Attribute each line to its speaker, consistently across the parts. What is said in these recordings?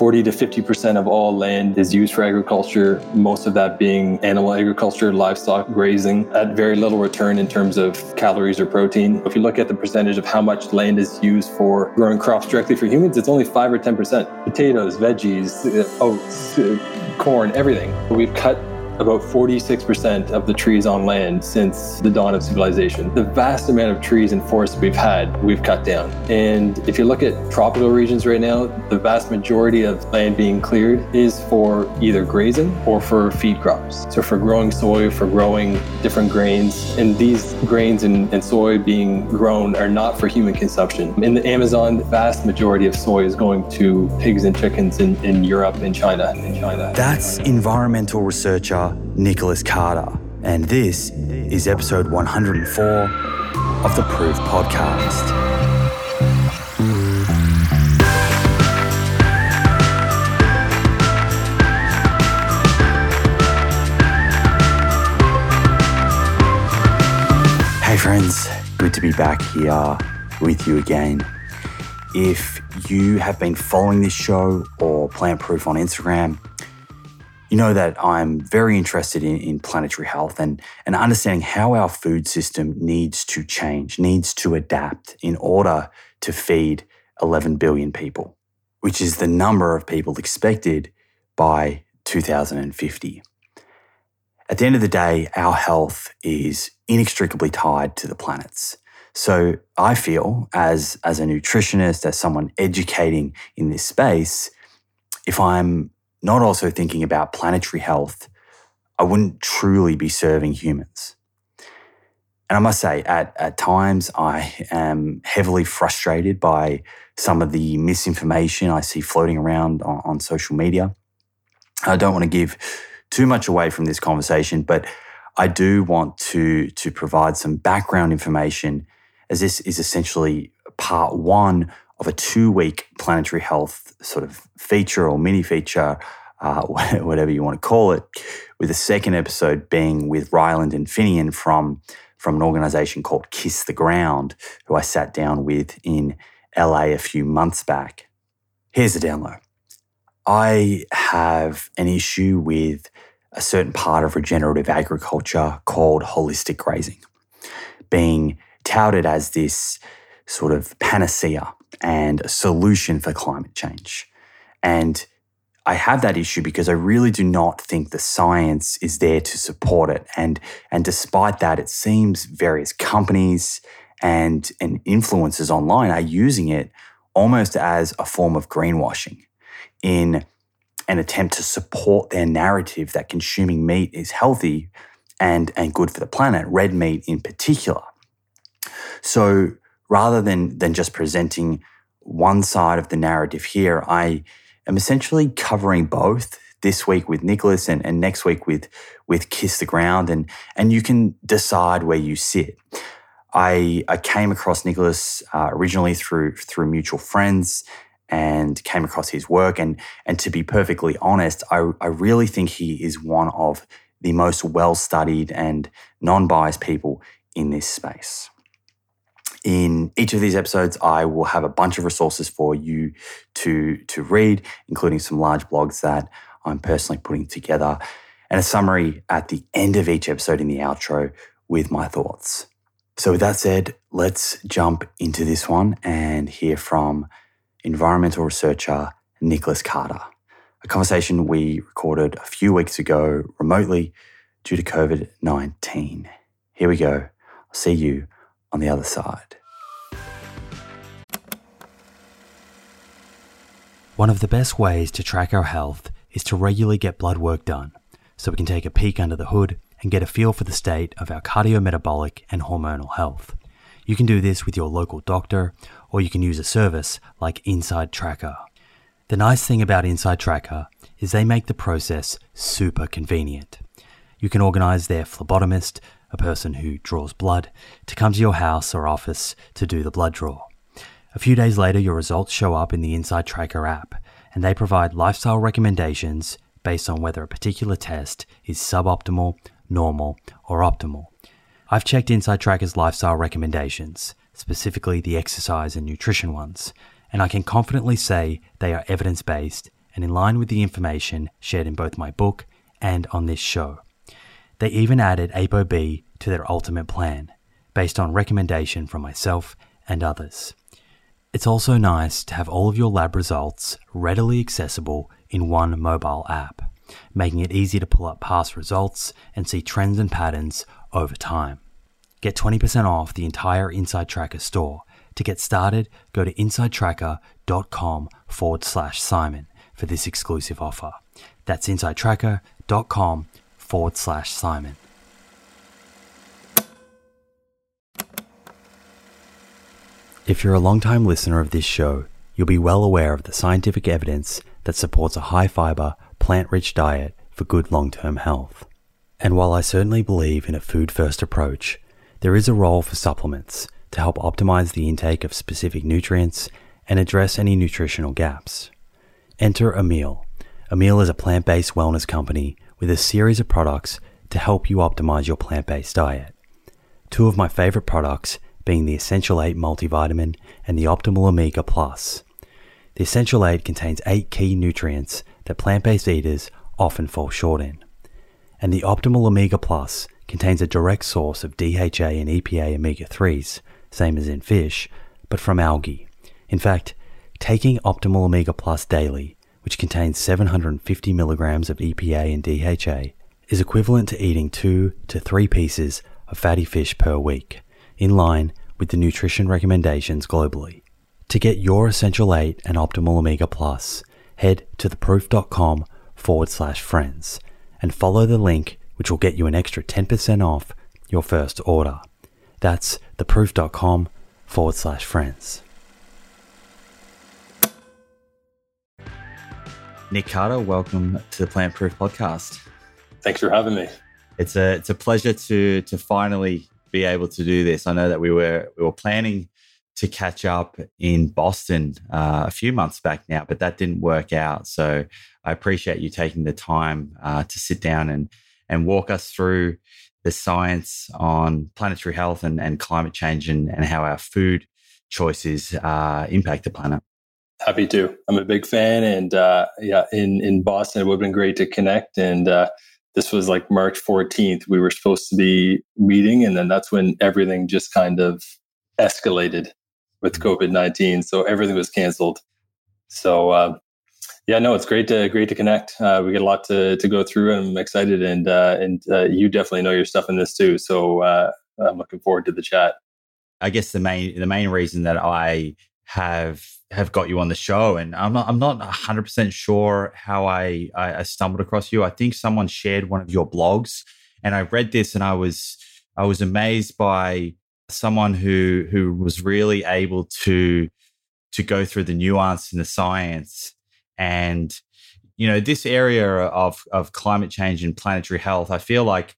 Speaker 1: 40 to 50% of all land is used for agriculture, most of that being animal agriculture, livestock grazing, at very little return in terms of calories or protein. If you look at the percentage of how much land is used for growing crops directly for humans, it's only 5 or 10%. Potatoes, veggies, uh, oats, uh, corn, everything. We've cut about 46% of the trees on land since the dawn of civilization. The vast amount of trees and forests we've had, we've cut down. And if you look at tropical regions right now, the vast majority of land being cleared is for either grazing or for feed crops. So for growing soy, for growing different grains. And these grains and, and soy being grown are not for human consumption. In the Amazon, the vast majority of soy is going to pigs and chickens in, in Europe and China. In China.
Speaker 2: That's environmental researcher Nicholas Carter, and this is episode 104 of the Proof Podcast. Hey, friends, good to be back here with you again. If you have been following this show or Plant Proof on Instagram, you know that I'm very interested in, in planetary health and, and understanding how our food system needs to change, needs to adapt in order to feed 11 billion people, which is the number of people expected by 2050. At the end of the day, our health is inextricably tied to the planet's. So I feel as, as a nutritionist, as someone educating in this space, if I'm not also thinking about planetary health, I wouldn't truly be serving humans. And I must say, at, at times, I am heavily frustrated by some of the misinformation I see floating around on, on social media. I don't want to give too much away from this conversation, but I do want to, to provide some background information as this is essentially part one of a two week planetary health sort of feature or mini feature, uh, whatever you want to call it, with the second episode being with Ryland and Finian from, from an organization called Kiss the Ground, who I sat down with in LA a few months back. Here's the download. I have an issue with a certain part of regenerative agriculture called holistic grazing, being touted as this sort of panacea and a solution for climate change. And I have that issue because I really do not think the science is there to support it. And, and despite that, it seems various companies and, and influencers online are using it almost as a form of greenwashing in an attempt to support their narrative that consuming meat is healthy and, and good for the planet, red meat in particular. So rather than, than just presenting one side of the narrative here, I am essentially covering both this week with Nicholas and, and next week with, with Kiss the Ground, and, and you can decide where you sit. I, I came across Nicholas uh, originally through, through mutual friends and came across his work. And, and to be perfectly honest, I, I really think he is one of the most well studied and non biased people in this space. In each of these episodes, I will have a bunch of resources for you to, to read, including some large blogs that I'm personally putting together, and a summary at the end of each episode in the outro with my thoughts. So, with that said, let's jump into this one and hear from environmental researcher Nicholas Carter, a conversation we recorded a few weeks ago remotely due to COVID 19. Here we go. I'll see you on the other side. One of the best ways to track our health is to regularly get blood work done so we can take a peek under the hood and get a feel for the state of our cardiometabolic and hormonal health. You can do this with your local doctor, or you can use a service like Inside Tracker. The nice thing about Inside Tracker is they make the process super convenient. You can organize their phlebotomist, a person who draws blood, to come to your house or office to do the blood draw. A few days later, your results show up in the Inside Tracker app, and they provide lifestyle recommendations based on whether a particular test is suboptimal, normal, or optimal. I've checked Inside Tracker's lifestyle recommendations, specifically the exercise and nutrition ones, and I can confidently say they are evidence based and in line with the information shared in both my book and on this show. They even added ApoB to their ultimate plan, based on recommendation from myself and others. It's also nice to have all of your lab results readily accessible in one mobile app, making it easy to pull up past results and see trends and patterns over time. Get 20% off the entire Inside Tracker store. To get started, go to insidetracker.com forward slash Simon for this exclusive offer. That's insidetracker.com forward slash Simon. If you're a long-time listener of this show, you'll be well aware of the scientific evidence that supports a high fiber, plant rich diet for good long term health. And while I certainly believe in a food first approach, there is a role for supplements to help optimize the intake of specific nutrients and address any nutritional gaps. Enter Emil. Emil is a plant based wellness company with a series of products to help you optimize your plant based diet. Two of my favorite products being the Essential 8 multivitamin and the Optimal Omega Plus. The Essential 8 contains 8 key nutrients that plant based eaters often fall short in. And the Optimal Omega Plus contains a direct source of DHA and EPA omega 3s, same as in fish, but from algae. In fact, taking Optimal Omega Plus daily, which contains 750 milligrams of EPA and DHA, is equivalent to eating two to three pieces of fatty fish per week in line with the nutrition recommendations globally. To get your Essential 8 and Optimal Omega Plus, head to theproof.com forward slash friends and follow the link which will get you an extra 10% off your first order. That's theproof.com forward slash friends. Nick Carter, welcome to the Plant Proof podcast.
Speaker 1: Thanks for having me.
Speaker 2: It's a it's a pleasure to to finally be able to do this. I know that we were we were planning to catch up in Boston uh, a few months back now, but that didn't work out. So I appreciate you taking the time uh, to sit down and and walk us through the science on planetary health and, and climate change and, and how our food choices uh, impact the planet.
Speaker 1: Happy to. I'm a big fan, and uh, yeah, in in Boston, it would have been great to connect and uh, this was like March 14th. We were supposed to be meeting, and then that's when everything just kind of escalated with. COVID 19. So everything was canceled. So, uh, yeah, no, it's great to great to connect. Uh, we get a lot to, to go through. And I'm excited, and uh, and uh, you definitely know your stuff in this too. So uh, I'm looking forward to the chat.
Speaker 2: I guess the main the main reason that I have have got you on the show, and I'm not I'm not 100 percent sure how I, I stumbled across you. I think someone shared one of your blogs, and I read this, and I was I was amazed by someone who who was really able to to go through the nuance in the science and you know this area of of climate change and planetary health i feel like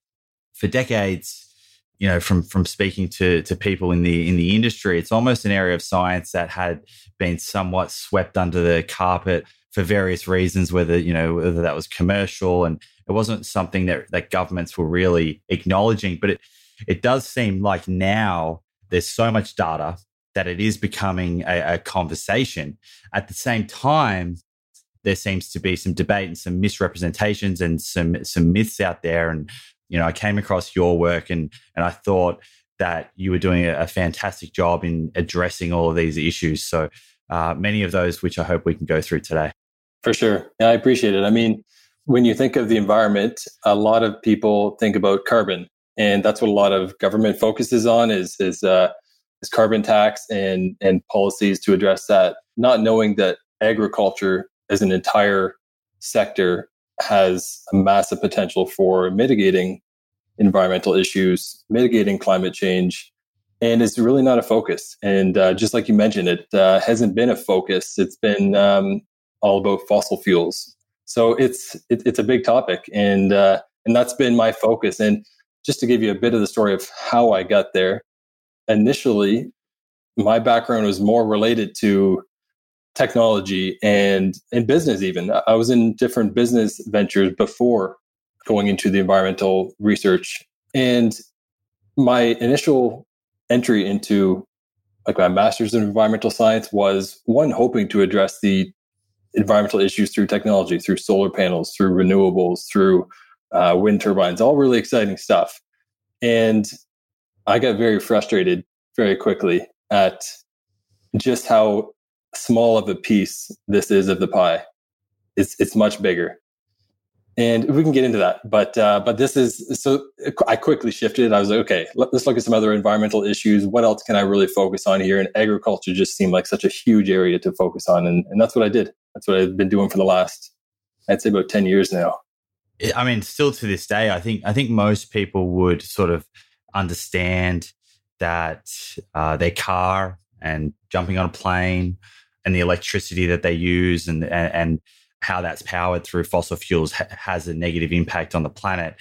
Speaker 2: for decades you know from from speaking to to people in the in the industry it's almost an area of science that had been somewhat swept under the carpet for various reasons whether you know whether that was commercial and it wasn't something that that governments were really acknowledging but it it does seem like now there's so much data that it is becoming a, a conversation. At the same time there seems to be some debate and some misrepresentations and some some myths out there and you know, I came across your work and and I thought that you were doing a, a fantastic job in addressing all of these issues. So uh, many of those, which I hope we can go through today.
Speaker 1: For sure, yeah, I appreciate it. I mean, when you think of the environment, a lot of people think about carbon, and that's what a lot of government focuses on is is uh, is carbon tax and and policies to address that. Not knowing that agriculture as an entire sector has a massive potential for mitigating environmental issues, mitigating climate change, and it's really not a focus. And uh, just like you mentioned, it uh, hasn't been a focus. It's been um, all about fossil fuels. So it's it, it's a big topic, and uh, and that's been my focus. And just to give you a bit of the story of how I got there, initially, my background was more related to technology and in business even i was in different business ventures before going into the environmental research and my initial entry into like my master's in environmental science was one hoping to address the environmental issues through technology, through solar panels, through renewables, through uh, wind turbines, all really exciting stuff. And I got very frustrated very quickly at just how small of a piece this is of the pie. It's it's much bigger, and we can get into that. But uh, but this is so. I quickly shifted. I was like, okay, let's look at some other environmental issues. What else can I really focus on here? And agriculture just seemed like such a huge area to focus on, and and that's what I did. That's what I've been doing for the last, I'd say, about ten years now.
Speaker 2: I mean, still to this day, I think I think most people would sort of understand that uh, their car and jumping on a plane and the electricity that they use and and, and how that's powered through fossil fuels ha- has a negative impact on the planet.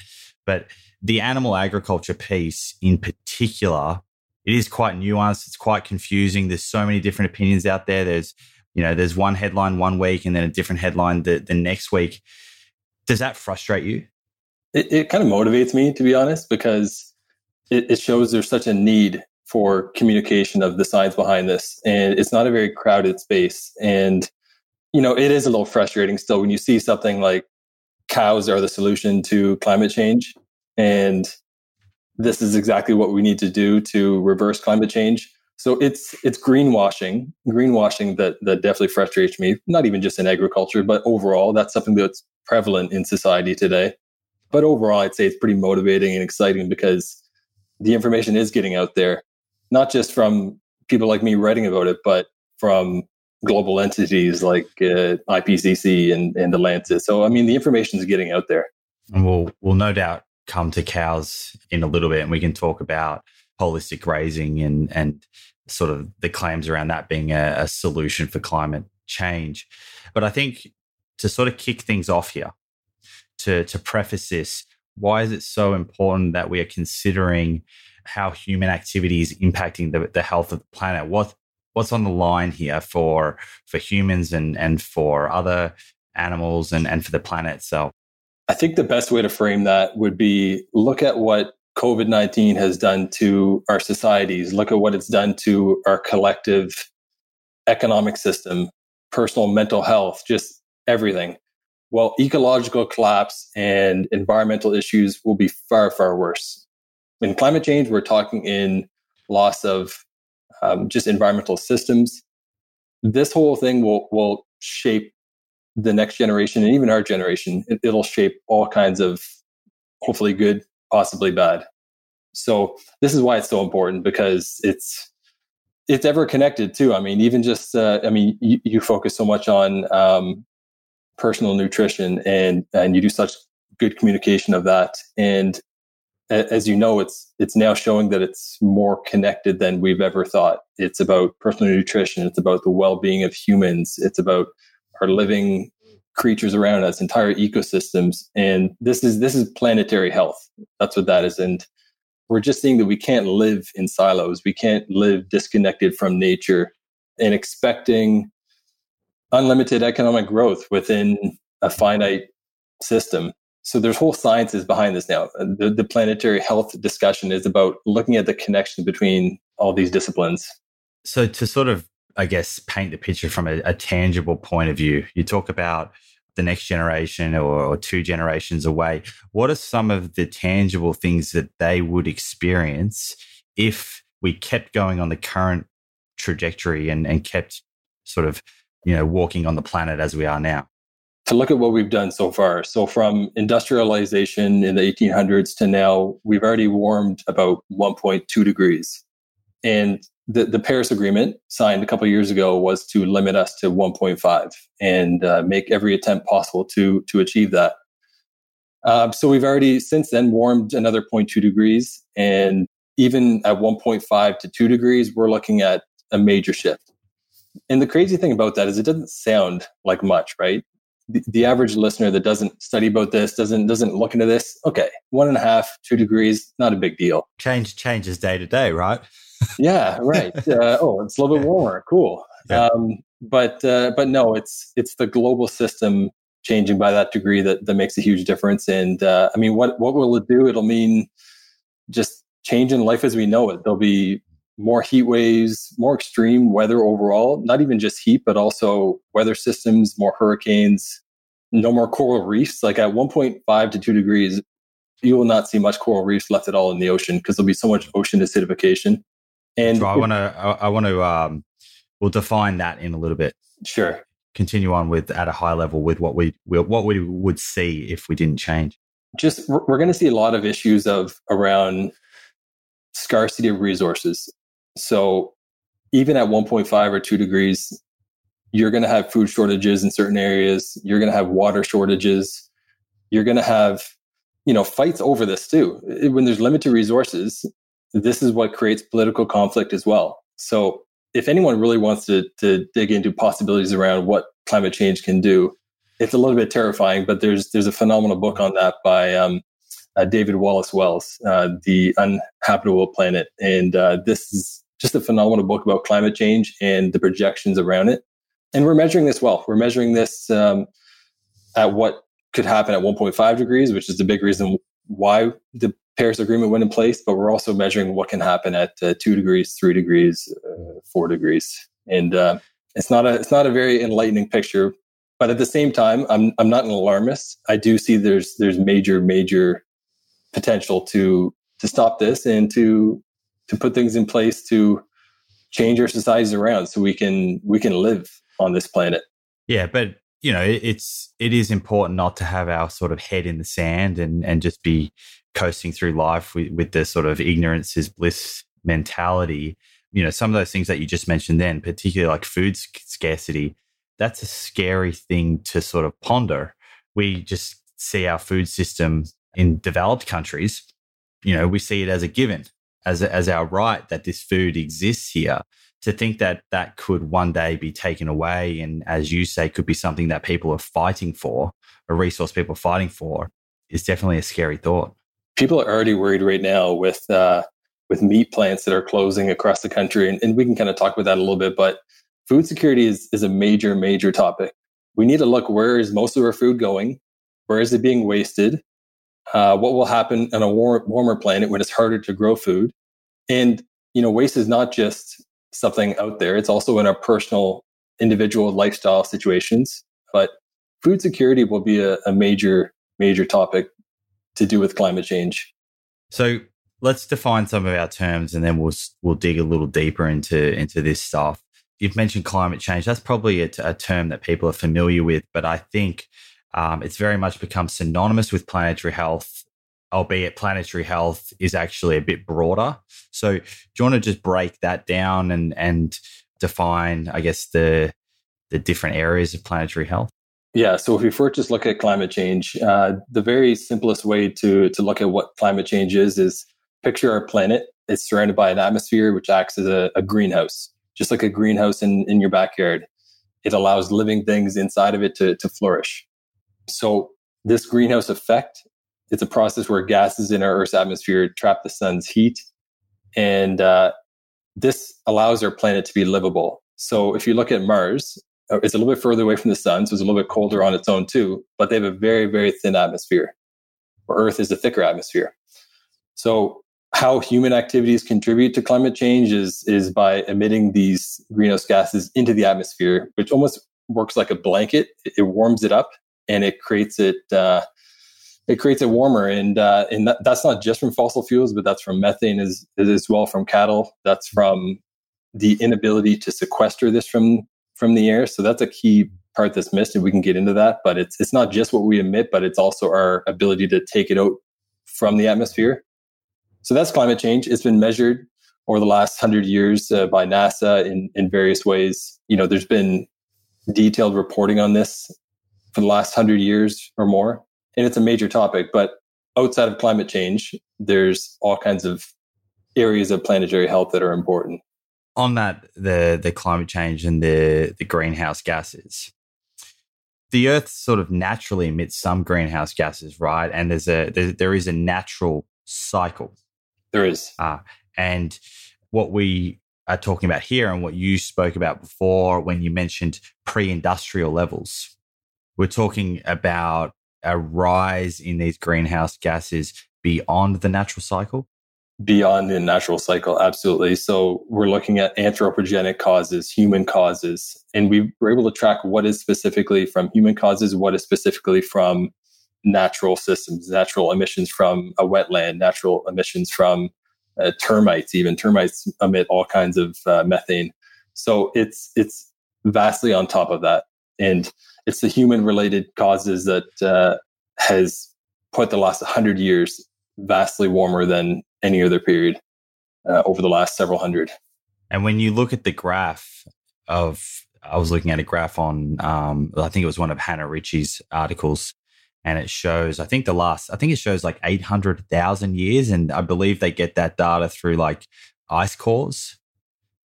Speaker 2: But the animal agriculture piece in particular, it is quite nuanced. It's quite confusing. There's so many different opinions out there. There's, you know, there's one headline one week and then a different headline the, the next week. Does that frustrate you?
Speaker 1: It, it kind of motivates me, to be honest, because it, it shows there's such a need for communication of the science behind this. And it's not a very crowded space. And, you know, it is a little frustrating still when you see something like cows are the solution to climate change. And this is exactly what we need to do to reverse climate change. So it's it's greenwashing, greenwashing that that definitely frustrates me. Not even just in agriculture, but overall, that's something that's prevalent in society today. But overall, I'd say it's pretty motivating and exciting because the information is getting out there not just from people like me writing about it, but from global entities like uh, IPCC and, and the Lancet. So, I mean, the information is getting out there.
Speaker 2: And we'll, we'll no doubt come to cows in a little bit and we can talk about holistic grazing and, and sort of the claims around that being a, a solution for climate change. But I think to sort of kick things off here, to, to preface this, why is it so important that we are considering how human activity is impacting the, the health of the planet. What what's on the line here for for humans and and for other animals and and for the planet itself?
Speaker 1: I think the best way to frame that would be look at what COVID 19 has done to our societies, look at what it's done to our collective economic system, personal mental health, just everything. Well, ecological collapse and environmental issues will be far, far worse in climate change, we're talking in loss of um, just environmental systems. This whole thing will will shape the next generation and even our generation. It, it'll shape all kinds of hopefully good, possibly bad. So this is why it's so important because it's it's ever connected too. I mean, even just uh, I mean, you, you, focus so much on um, personal nutrition and and you do such good communication of that, and as you know, it's it's now showing that it's more connected than we've ever thought. It's about personal nutrition. It's about the well-being of humans. It's about our living creatures around us, entire ecosystems, and this is this is planetary health. That's what that is, and we're just seeing that we can't live in silos. We can't live disconnected from nature and expecting unlimited economic growth within a finite system so there's whole sciences behind this now. Uh, the, the planetary health discussion is about looking at the connection between all these disciplines.
Speaker 2: So to sort of, I guess, paint the picture from a, a tangible point of view, you talk about the next generation or, or, two generations away. What are some of the tangible things that they would experience if we kept going on the current trajectory and, and kept sort of, you know, walking on the planet as we are now?
Speaker 1: To look at what we've done so far. So, from industrialization in the 1800s to now, we've already warmed about 1.2 degrees. And the, the Paris Agreement, signed a couple years ago, was to limit us to 1.5 and uh, make every attempt possible to, to achieve that. Uh, so, we've already since then warmed another 0.2 degrees. And even at 1.5 to 2 degrees, we're looking at a major shift. And the crazy thing about that is it doesn't sound like much, right? The, the average listener that doesn't study about this doesn't doesn't look into this okay one and a half two degrees not a big deal.
Speaker 2: Change changes day to day right?
Speaker 1: Yeah right. Uh, oh it's a little bit warmer. Cool. Yeah. um, but uh, but no it's it's the global system changing by that degree that that makes a huge difference. And uh, i mean what what will it do? It'll mean just change in life as we know it. There'll be more heat waves, more extreme weather overall, not even just heat, but also weather systems, more hurricanes, no more coral reefs. Like at 1.5 to 2 degrees, you will not see much coral reefs left at all in the ocean because there'll be so much ocean acidification.
Speaker 2: And so I want to, I want to, um, we'll define that in a little bit.
Speaker 1: Sure.
Speaker 2: Continue on with at a high level with what we, what we would see if we didn't change.
Speaker 1: Just we're going to see a lot of issues of around scarcity of resources. So even at 1.5 or 2 degrees, you're going to have food shortages in certain areas. You're going to have water shortages. You're going to have, you know, fights over this too. When there's limited resources, this is what creates political conflict as well. So if anyone really wants to, to dig into possibilities around what climate change can do, it's a little bit terrifying, but there's, there's a phenomenal book on that by um, uh, David Wallace Wells, uh, The Uninhabitable Planet. And uh, this is just a phenomenal book about climate change and the projections around it. And we're measuring this well. We're measuring this um, at what could happen at 1.5 degrees, which is the big reason why the Paris Agreement went in place. But we're also measuring what can happen at uh, two degrees, three degrees, uh, four degrees, and uh, it's not a it's not a very enlightening picture. But at the same time, I'm I'm not an alarmist. I do see there's there's major major potential to to stop this and to to put things in place to change our societies around so we can we can live on this planet.
Speaker 2: Yeah, but you know, it's it is important not to have our sort of head in the sand and and just be coasting through life with, with the sort of ignorance is bliss mentality. You know, some of those things that you just mentioned then, particularly like food scarcity, that's a scary thing to sort of ponder. We just see our food system in developed countries, you know, we see it as a given, as, a, as our right that this food exists here. To think that that could one day be taken away and, as you say, could be something that people are fighting for, a resource people are fighting for, is definitely a scary thought.
Speaker 1: People are already worried right now with uh, with meat plants that are closing across the country, and, and we can kind of talk about that a little bit. But food security is is a major, major topic. We need to look where is most of our food going, where is it being wasted, uh, what will happen on a war- warmer planet when it's harder to grow food. And, you know, waste is not just something out there, it's also in our personal, individual lifestyle situations. But food security will be a, a major, major topic to do with climate change.
Speaker 2: So let's define some of our terms and then we'll, we'll dig a little deeper into, into this stuff. You've mentioned climate change. That's probably a, a term that people are familiar with, but I think um, it's very much become synonymous with planetary health, albeit planetary health is actually a bit broader. So, do you want to just break that down and and define, I guess, the the different areas of planetary health?
Speaker 1: Yeah. So, if we first just look at climate change, uh, the very simplest way to to look at what climate change is is picture our planet. It's surrounded by an atmosphere which acts as a, a greenhouse, just like a greenhouse in, in your backyard. It allows living things inside of it to, to flourish. So this greenhouse effect, it's a process where gases in our Earth's atmosphere trap the sun's heat, and uh, this allows our planet to be livable. So if you look at Mars, uh, it's a little bit further away from the sun, so it's a little bit colder on its own too. But they have a very very thin atmosphere, where Earth is a thicker atmosphere. So how human activities contribute to climate change is is by emitting these greenhouse gases into the atmosphere, which almost works like a blanket. It warms it up and it creates it uh, it creates it warmer. And uh, and that, that's not just from fossil fuels but that's from methane as, as well from cattle. That's from the inability to sequester this from from the air. So that's a key part that's missed and we can get into that. But it's it's not just what we emit but it's also our ability to take it out from the atmosphere. So that's climate change. It's been measured over the last 100 years uh, by nasa in in various ways. You know there's been detailed reporting on this for the last hundred years or more. And it's a major topic, but outside of climate change, there's all kinds of areas of planetary health that are important.
Speaker 2: On that, the the climate change and the the greenhouse gases. The Earth sort of naturally emits some greenhouse gases, right? And there's a there, there is a natural cycle.
Speaker 1: There is.
Speaker 2: Uh, and what we are talking about here and what you spoke about before when you mentioned pre-industrial levels we're talking about a rise in these greenhouse gases beyond the natural cycle?
Speaker 1: beyond the natural cycle. Absolutely. So we're looking at anthropogenic causes, human causes, and we were able to track what is specifically from human causes, what is specifically from natural systems, natural emissions from a wetland, natural emissions from uh, termites. Even termites emit all kinds of uh, methane. So it's it's vastly on top of that, and it's the human related causes that uh, has put the last 100 years vastly warmer than any other period uh, over the last several hundred.
Speaker 2: And when you look at the graph of, I was looking at a graph on, um, I think it was one of Hannah Ritchie's articles, and it shows, I think the last, I think it shows like 800,000 years. And I believe they get that data through like ice cores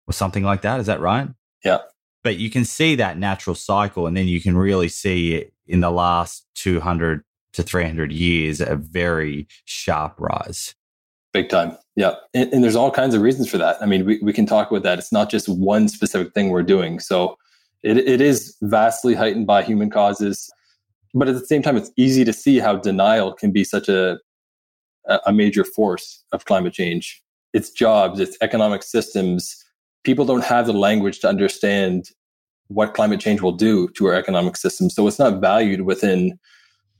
Speaker 2: or something like that. Is that right?
Speaker 1: Yeah.
Speaker 2: But you can see that natural cycle, and then you can really see it in the last 200 to 300 years a very sharp rise.
Speaker 1: Big time. Yeah. And, and, there's all kinds of reasons for that. I mean, we, we can talk about that. It's not just one specific thing we're doing. So it, it is vastly heightened by human causes. But at the same time, it's easy to see how denial can be such a, a major force of climate change. It's jobs, it's economic systems. People don't have the language to understand what climate change will do to our economic system. So it's not valued within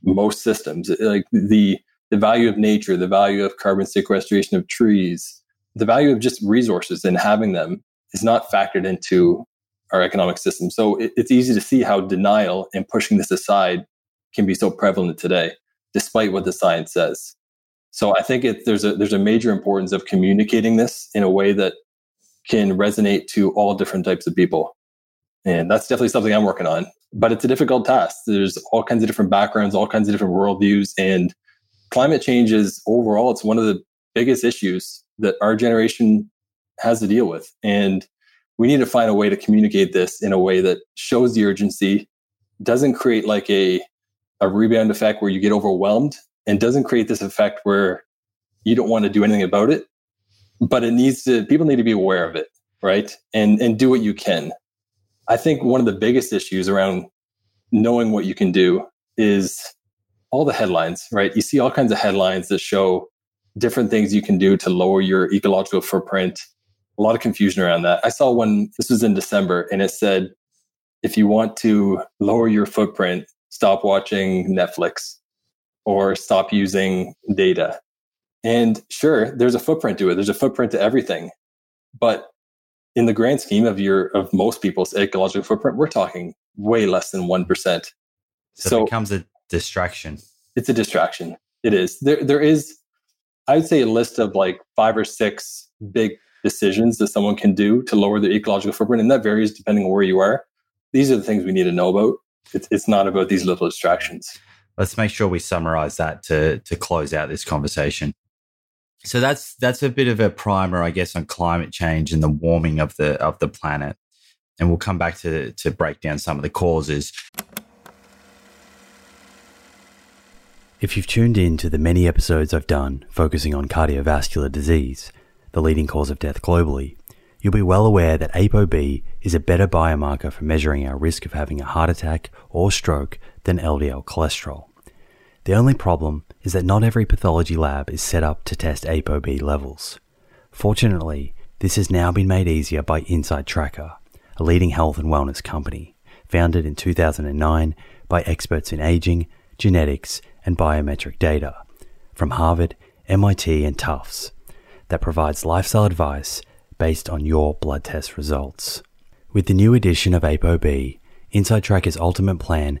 Speaker 1: most systems. Like the the value of nature, the value of carbon sequestration of trees, the value of just resources and having them is not factored into our economic system. So it, it's easy to see how denial and pushing this aside can be so prevalent today, despite what the science says. So I think it, there's a there's a major importance of communicating this in a way that can resonate to all different types of people, and that's definitely something I'm working on but it's a difficult task. There's all kinds of different backgrounds, all kinds of different worldviews, and climate change is overall it's one of the biggest issues that our generation has to deal with, and we need to find a way to communicate this in a way that shows the urgency, doesn't create like a a rebound effect where you get overwhelmed, and doesn't create this effect where you don't want to do anything about it. But it needs to people need to be aware of it, right? And and do what you can I think one of the biggest issues around knowing what you can do is all the headlines, right? You see all kinds of headlines that show different things you can do to lower your ecological footprint. A lot of confusion around that. I saw one, this was in December, and it said, if you want to lower your footprint, stop watching Netflix or stop using data. And sure, there's a footprint to it. There's a footprint to everything. But in the grand scheme of your of most people's ecological footprint, we're talking way less than one percent.
Speaker 2: So, so, it becomes a distraction.
Speaker 1: It's a distraction. It is. There there is I would say a list of like five or six big decisions that someone can do to lower their ecological footprint, and that varies depending on where you are. These are the things we need to know about. It's, it's not about these little distractions.
Speaker 2: Let's make sure we summarize that to to close out this conversation. So that's that's a bit of a primer, I guess, on climate change and the warming of the of the planet. And we'll come back to to break down some of the causes. If you've tuned in to the many episodes I've done focusing on cardiovascular disease, the leading cause of death globally, you'll be well aware that ApoB is a better biomarker for measuring our risk of having a heart attack or stroke than LDL cholesterol. The only problem is that not every pathology lab is set up to test ApoB levels. Fortunately, this has now been made easier by Inside Tracker, a leading health and wellness company, founded in 2009 by experts in aging, genetics, and biometric data from Harvard, MIT, and Tufts that provides lifestyle advice based on your blood test results. With the new addition of ApoB, Inside Tracker's ultimate plan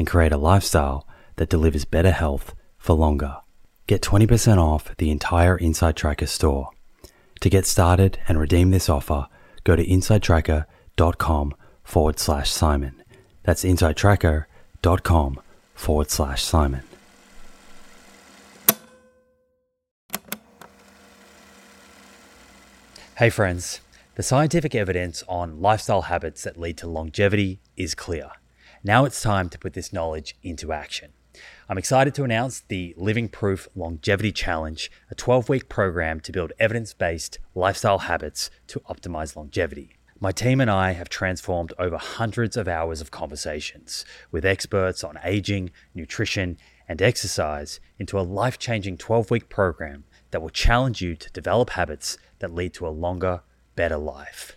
Speaker 2: and create a lifestyle that delivers better health for longer. Get 20% off the entire Inside Tracker store. To get started and redeem this offer, go to insidetracker.com forward slash Simon. That's insidetracker.com forward slash Simon. Hey, friends. The scientific evidence on lifestyle habits that lead to longevity is clear. Now it's time to put this knowledge into action. I'm excited to announce the Living Proof Longevity Challenge, a 12 week program to build evidence based lifestyle habits to optimize longevity. My team and I have transformed over hundreds of hours of conversations with experts on aging, nutrition, and exercise into a life changing 12 week program that will challenge you to develop habits that lead to a longer, better life.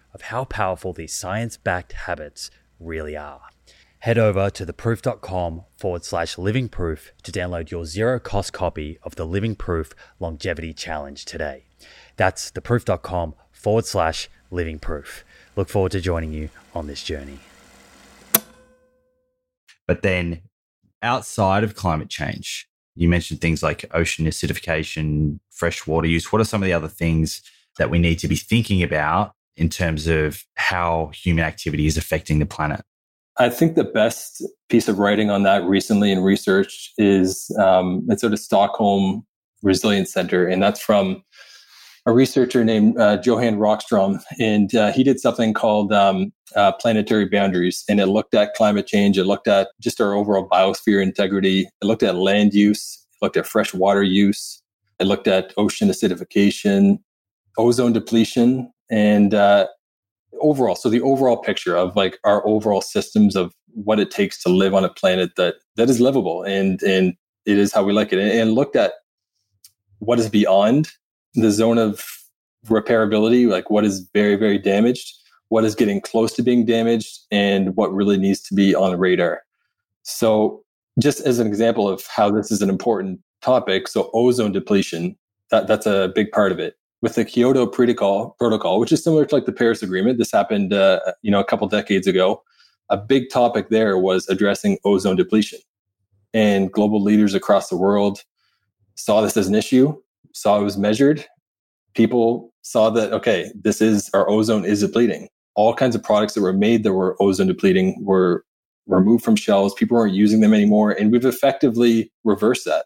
Speaker 2: of how powerful these science backed habits really are. Head over to theproof.com forward slash living proof to download your zero cost copy of the Living Proof Longevity Challenge today. That's theproof.com forward slash living proof. Look forward to joining you on this journey.
Speaker 3: But then outside of climate change, you mentioned things like ocean acidification, fresh water use. What are some of the other things that we need to be thinking about in terms of how human activity is affecting the planet?
Speaker 1: I think the best piece of writing on that recently in research is um, it's at a Stockholm Resilience Center, and that's from a researcher named uh, Johan Rockström, and uh, he did something called um, uh, planetary boundaries, and it looked at climate change, it looked at just our overall biosphere integrity, it looked at land use, it looked at fresh water use, it looked at ocean acidification, ozone depletion, and uh, overall. So the overall picture of like our overall systems of what it takes to live on a planet that that is livable and and it is how we like it, and, and looked at what is beyond the zone of repairability, like what is very, very damaged, what is getting close to being damaged, and what really needs to be on radar. So, just as an example of how this is an important topic, so ozone depletion, that, that's a big part of it. With the Kyoto Protocol, protocol, which is similar to like the Paris Agreement, this happened, uh, you know, a couple decades ago. A big topic there was addressing ozone depletion, and global leaders across the world saw this as an issue saw it was measured, people saw that, okay, this is our ozone is depleting. All kinds of products that were made that were ozone depleting were removed from shelves. People aren't using them anymore. And we've effectively reversed that.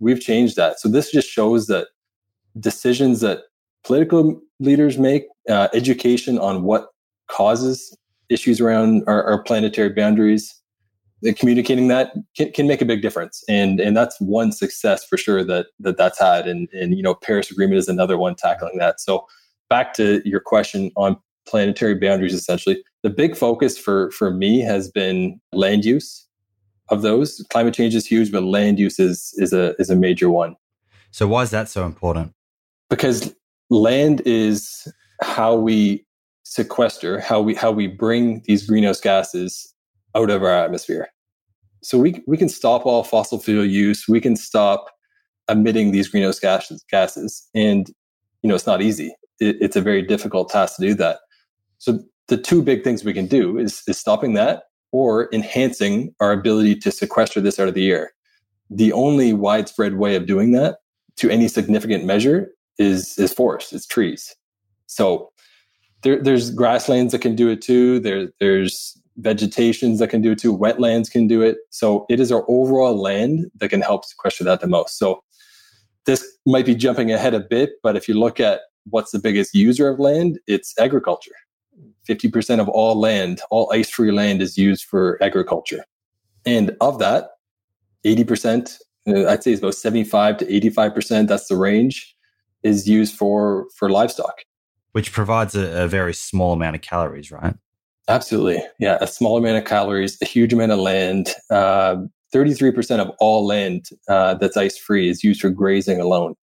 Speaker 1: We've changed that. So this just shows that decisions that political leaders make, uh, education on what causes issues around our, our planetary boundaries, communicating that can, can make a big difference. And and that's one success for sure that that that's had. And and you know paris agreement is another one tackling that. So back to your question on planetary boundaries essentially the big focus for for me has been land use of those. Climate change is huge but land use is is a is a major one.
Speaker 3: So why is that so important
Speaker 1: because land is how we sequester how we how we bring these greenhouse gases out of our atmosphere. So we we can stop all fossil fuel use. We can stop emitting these greenhouse gases. Gases, and you know it's not easy. It, it's a very difficult task to do that. So the two big things we can do is is stopping that or enhancing our ability to sequester this out of the air. The only widespread way of doing that to any significant measure is is forest, it's trees. So there, there's grasslands that can do it too. There, there's vegetations that can do it too, wetlands can do it. So it is our overall land that can help sequester that the most. So this might be jumping ahead a bit, but if you look at what's the biggest user of land, it's agriculture. 50% of all land, all ice free land is used for agriculture. And of that, 80%, uh, I'd say it's about 75 to 85%, that's the range, is used for, for livestock.
Speaker 3: Which provides a, a very small amount of calories, right?
Speaker 1: Absolutely. Yeah. A small amount of calories, a huge amount of land. Uh, 33% of all land uh, that's ice free is used for grazing alone.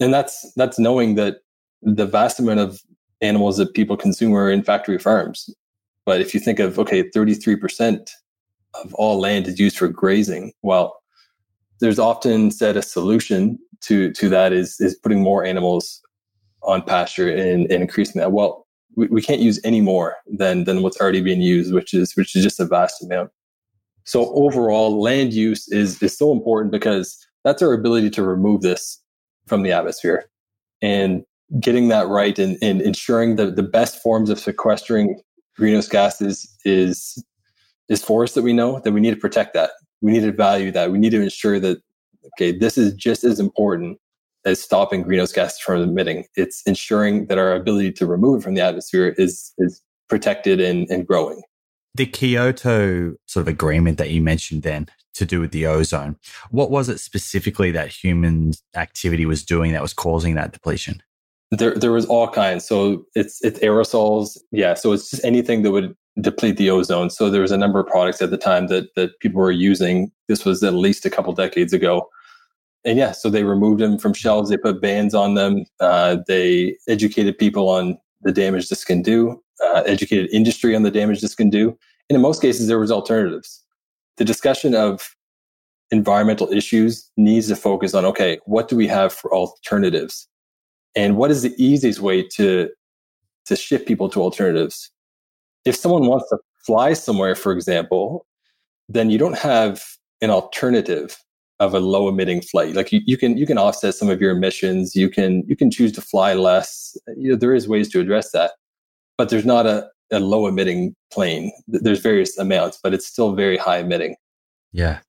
Speaker 1: And that's, that's knowing that the vast amount of animals that people consume are in factory farms. But if you think of, okay, 33% of all land is used for grazing, well, there's often said a solution to, to that is, is putting more animals on pasture and, and increasing that. Well, we, we can't use any more than than what's already being used, which is which is just a vast amount. So overall, land use is is so important because that's our ability to remove this from the atmosphere. And getting that right and, and ensuring that the best forms of sequestering greenhouse gases is is forests that we know, that we need to protect that. We need to value that. We need to ensure that okay, this is just as important as stopping greenhouse gases from emitting. It's ensuring that our ability to remove it from the atmosphere is is protected and, and growing.
Speaker 2: The Kyoto sort of agreement that you mentioned then to do with the ozone, what was it specifically that human activity was doing that was causing that depletion?
Speaker 1: There, there was all kinds. So it's it's aerosols, yeah. So it's just anything that would deplete the ozone. So there was a number of products at the time that that people were using. This was at least a couple decades ago and yeah, so they removed them from shelves. They put bans on them. Uh, they educated people on the damage this can do, uh, educated industry on the damage this can do. And in most cases, there was alternatives. The discussion of environmental issues needs to focus on okay, what do we have for alternatives, and what is the easiest way to to shift people to alternatives? If someone wants to fly somewhere, for example, then you don't have an alternative of a low emitting flight. Like you, you can you can offset some of your emissions. You can you can choose to fly less. You know, there is ways to address that, but there's not a, a low emitting plane. There's various amounts, but it's still very high emitting.
Speaker 2: Yeah.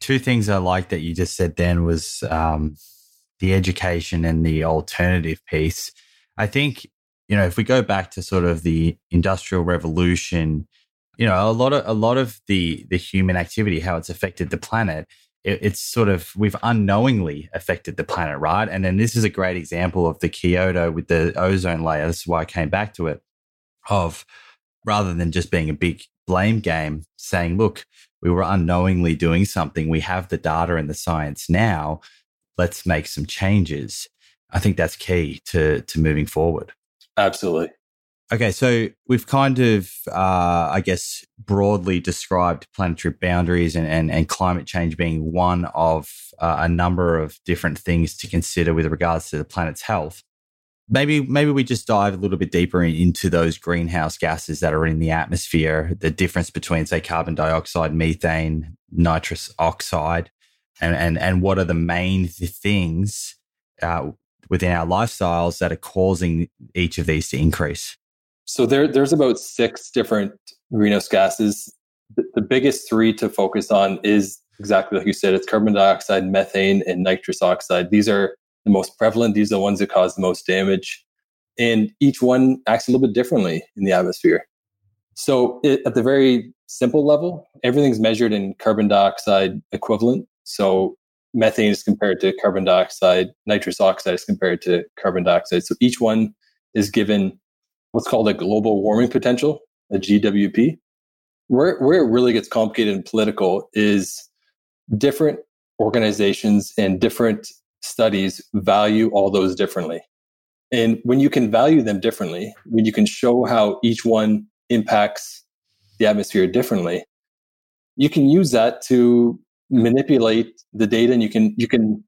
Speaker 2: Two things I like that you just said then was um, the education and the alternative piece. I think you know if we go back to sort of the industrial revolution, you know a lot of a lot of the the human activity, how it's affected the planet it, it's sort of we've unknowingly affected the planet, right? And then this is a great example of the Kyoto with the ozone layer. This is why I came back to it. Of rather than just being a big blame game, saying, look, we were unknowingly doing something. We have the data and the science now. Let's make some changes. I think that's key to to moving forward.
Speaker 1: Absolutely.
Speaker 2: Okay, so we've kind of, uh, I guess, broadly described planetary boundaries and, and, and climate change being one of uh, a number of different things to consider with regards to the planet's health. Maybe, maybe we just dive a little bit deeper into those greenhouse gases that are in the atmosphere, the difference between, say, carbon dioxide, methane, nitrous oxide, and, and, and what are the main things uh, within our lifestyles that are causing each of these to increase.
Speaker 1: So there, there's about six different greenhouse gases. The, the biggest three to focus on is exactly like you said, it's carbon dioxide, methane, and nitrous oxide. These are the most prevalent. These are the ones that cause the most damage. And each one acts a little bit differently in the atmosphere. So it, at the very simple level, everything's measured in carbon dioxide equivalent. So methane is compared to carbon dioxide, nitrous oxide is compared to carbon dioxide. So each one is given what's called a global warming potential, a GWP. Where, where it really gets complicated and political is different organizations and different studies value all those differently. And when you can value them differently, when you can show how each one impacts the atmosphere differently, you can use that to manipulate the data and you can you can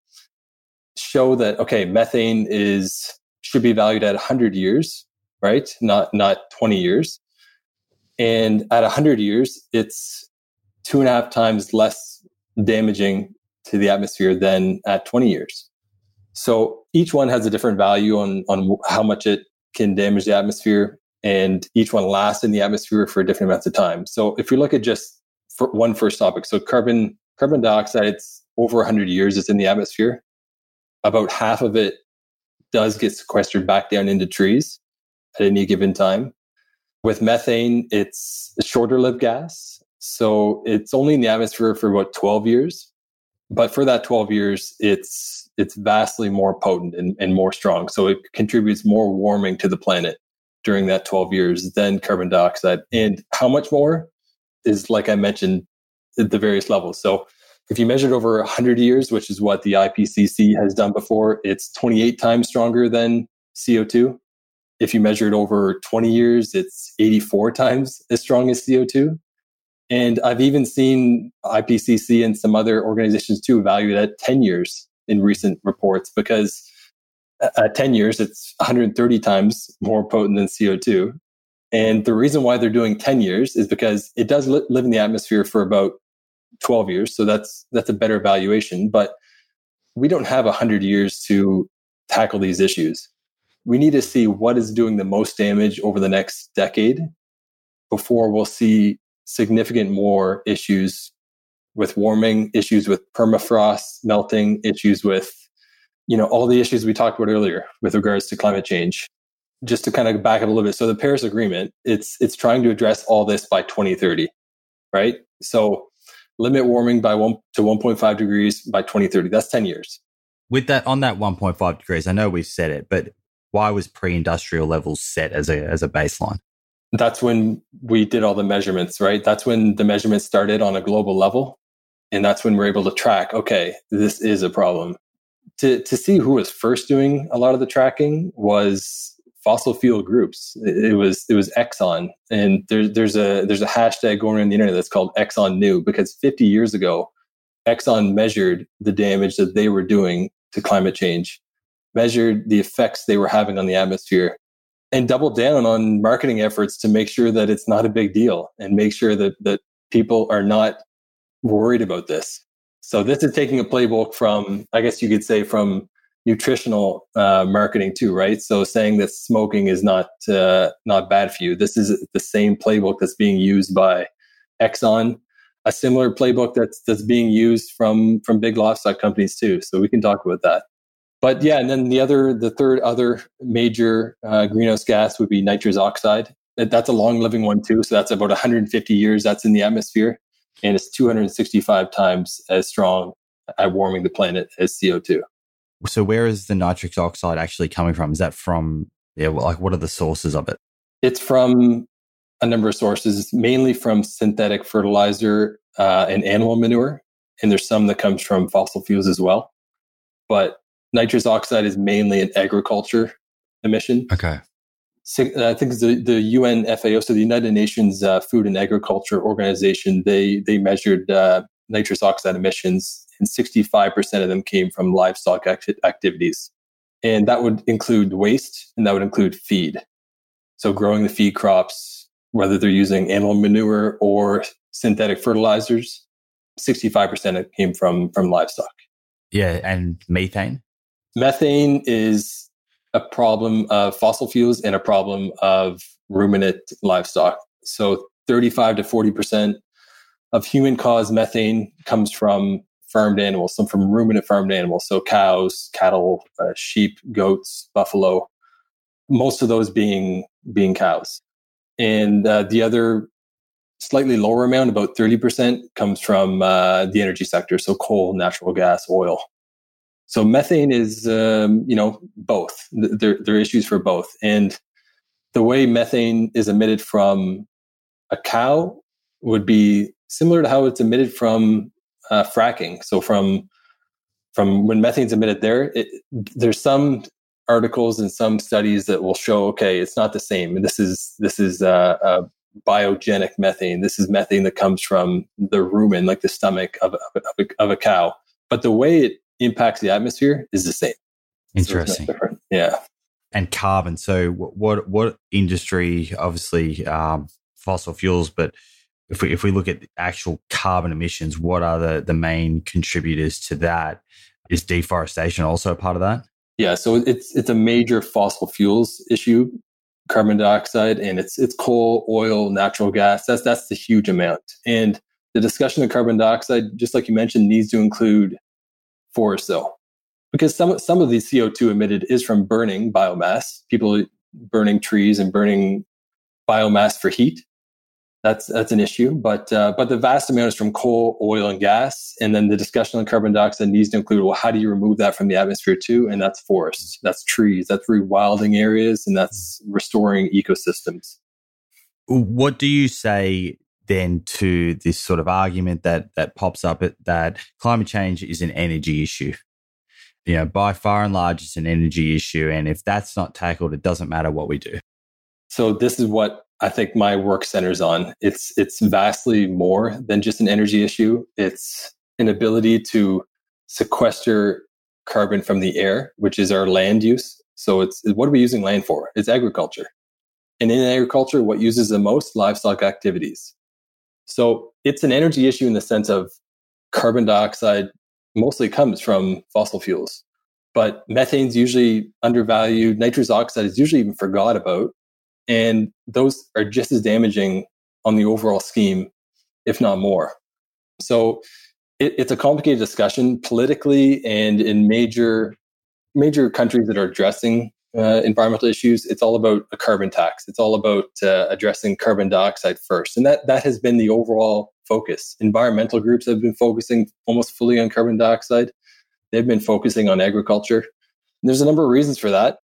Speaker 1: show that okay methane is should be valued at 100 years right? Not not 20 years. And at 100 years, it's two and a half times less damaging to the atmosphere than at 20 years. So each one has a different value on, on how much it can damage the atmosphere, and each one lasts in the atmosphere for different amounts of time. So if we look at just for one first topic, so carbon carbon dioxide, it's over 100 years it's in the atmosphere. About half of it does get sequestered back down into trees at any given time. With methane, it's a shorter lived gas. So it's only in the atmosphere for about 12 years. But for that 12 years, it's it's vastly more potent and, and more strong. So it contributes more warming to the planet during that 12 years than carbon dioxide. And how much more is, like I mentioned, at the various levels. So if you measured over 100 years, which is what the IPCC has done before, it's 28 times stronger than CO2. If you measure it over 20 years, it's 84 times as strong as CO2. And I've even seen IPCC and some other organizations too value it at 10 years in recent reports because At 10 years, it's 130 times more potent than CO2. And the reason why they're doing 10 years is because it does li- live in the atmosphere for about 12 years. So that's, that's a better valuation. But we don't have 100 years to tackle these issues. We need to see what is doing the most damage over the next decade before we'll see significant more issues with warming, issues with permafrost melting, issues with you know all the issues we talked about earlier with regards to climate change. Just to kind of back up a little bit, so the Paris Agreement it's it's trying to address all this by 2030, right? So limit warming by one to 1.5 degrees by 2030. That's 10 years.
Speaker 2: With that on that 1.5 degrees, I know we've said it, but why was pre-industrial levels set as a as a baseline?
Speaker 1: That's when we did all the measurements, right? That's when the measurements started on a global level. And that's when we're able to track, okay, this is a problem. To to see who was first doing a lot of the tracking was fossil fuel groups. It, was it was Exxon, and there's there's a there's a hashtag going around the internet that's called Exxon Knew because 50 years ago, Exxon measured the damage that they were doing to climate change, measured the effects they were having on the atmosphere, and doubled down on marketing efforts to make sure that it's not a big deal and make sure that that people are not worried about this. So this is taking a playbook from, I guess you could say, from nutritional uh, marketing too, right? So saying that smoking is not uh, not bad for you. This is the same playbook that's being used by Exxon, a similar playbook that's that's being used from from big livestock companies too. So we can talk about that. But yeah, and then the other, the third other major uh, greenhouse gas would be nitrous oxide. That's a long living one too. So that's about 150 years that's in the atmosphere, and it's 265 times as strong at warming the planet as CO2.
Speaker 2: So where is the nitric oxide actually coming from? Is that from yeah? Like what are the sources of it?
Speaker 1: It's from a number of sources, mainly from synthetic fertilizer uh, and animal manure, and there's some that comes from fossil fuels as well. But nitrous oxide is mainly an agriculture emission.
Speaker 2: Okay.
Speaker 1: I think the the UN FAO, so the United Nations uh, Food and Agriculture Organization, they they measured uh, nitrous oxide emissions, and 65 percent of them came from livestock act- activities, and that would include waste, and that would include feed. So growing the feed crops, whether they're using animal manure or synthetic fertilizers, 65 percent came from from livestock.
Speaker 2: Yeah, and methane.
Speaker 1: Methane is a problem of fossil fuels and a problem of ruminant livestock. So 35 to 40% of human caused methane comes from farmed animals, some from ruminant farmed animals. So cows, cattle, uh, sheep, goats, buffalo, most of those being, being cows. And uh, the other slightly lower amount, about 30%, comes from uh, the energy sector. So coal, natural gas, oil. So methane is, um, you know, both. There, there are issues for both. And the way methane is emitted from a cow would be similar to how it's emitted from uh, fracking. So from from when methane's emitted there, it, there's some articles and some studies that will show, okay, it's not the same. This is this is uh, uh, biogenic methane. This is methane that comes from the rumen, like the stomach of, of, of, a, of a cow. But the way it impacts the atmosphere is the same.
Speaker 2: Interesting.
Speaker 1: So yeah.
Speaker 2: And carbon. So what what industry? Obviously, um, fossil fuels, but if we if we look at actual carbon emissions, what are the the main contributors to that? Is deforestation also part of that?
Speaker 1: Yeah, so it's it's a major fossil fuels issue, carbon dioxide, and it's it's coal, oil, natural gas. That's that's the huge amount. And the discussion of carbon dioxide, just like you mentioned, needs to include forest though because some some of the CO2 emitted is from burning biomass, people burning trees and burning biomass for heat. That's that's an issue, but uh, but the vast amount is from coal, oil, and gas. And then the discussion on carbon dioxide needs to include well, how do you remove that from the atmosphere too? And that's forests, that's trees, that's rewilding areas, and that's restoring ecosystems.
Speaker 2: What do you say then to this sort of argument that that pops up that climate change is an energy issue. You know, by far and large, it's an energy issue, and if that's not tackled, it doesn't matter what we do.
Speaker 1: So this is what I think my work centers on. It's it's vastly more than just an energy issue. It's an ability to sequester carbon from the air, which is our land use. So it's what are we using land for? It's agriculture. And in agriculture, what uses the most? Livestock activities. So it's an energy issue in the sense of carbon dioxide mostly comes from fossil fuels. But methane's usually undervalued, nitrous oxide is usually even forgot about. And those are just as damaging on the overall scheme, if not more. So it, it's a complicated discussion politically and in major major countries that are addressing uh, environmental issues, it's all about a carbon tax. It's all about uh, addressing carbon dioxide first, and that that has been the overall focus. Environmental groups have been focusing almost fully on carbon dioxide. They've been focusing on agriculture. There's a number of reasons for that,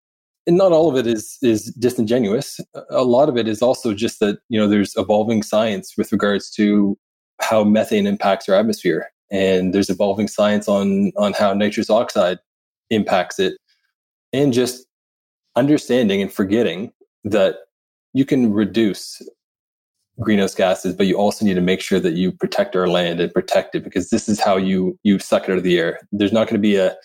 Speaker 1: and not all of it is is disingenuous. A lot of it is also just that you know there's evolving science with regards to how methane impacts our atmosphere, and there's evolving science on on how nitrous oxide impacts it, and just understanding and forgetting that you can reduce greenhouse gases, but you also need to make sure that you protect our land and protect it because this is how you you suck it out of the air. There's not going to be a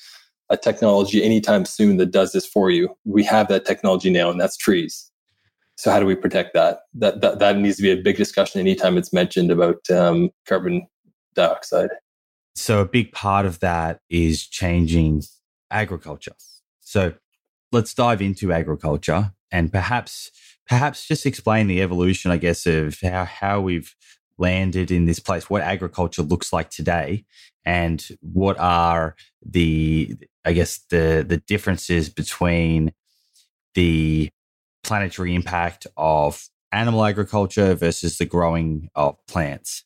Speaker 1: a technology anytime soon that does this for you. We have that technology now, and that's trees. So how do we protect that? That that, that needs to be a big discussion anytime it's mentioned about um, carbon dioxide.
Speaker 2: So a big part of that is changing agriculture. So let's dive into agriculture and perhaps perhaps just explain the evolution, I guess, of how, how we've landed in this place, what agriculture looks like today, and what are the I guess the the differences between the planetary impact of animal agriculture versus the growing of plants.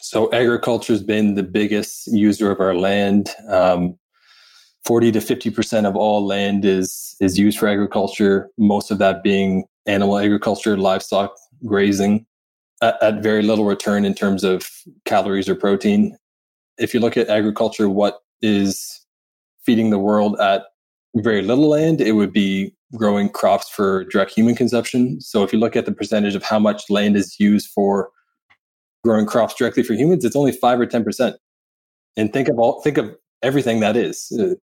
Speaker 1: So agriculture has been the biggest user of our land. Um, 40 to 50% of all land is is used for agriculture most of that being animal agriculture livestock grazing at, at, very little return in terms of calories or protein if you look at agriculture what is feeding the world at very little land it would be growing crops for direct human consumption so if you look at the percentage of how much land is used for growing crops directly for humans it's only 5 or 10% and think of all think of everything that is uh,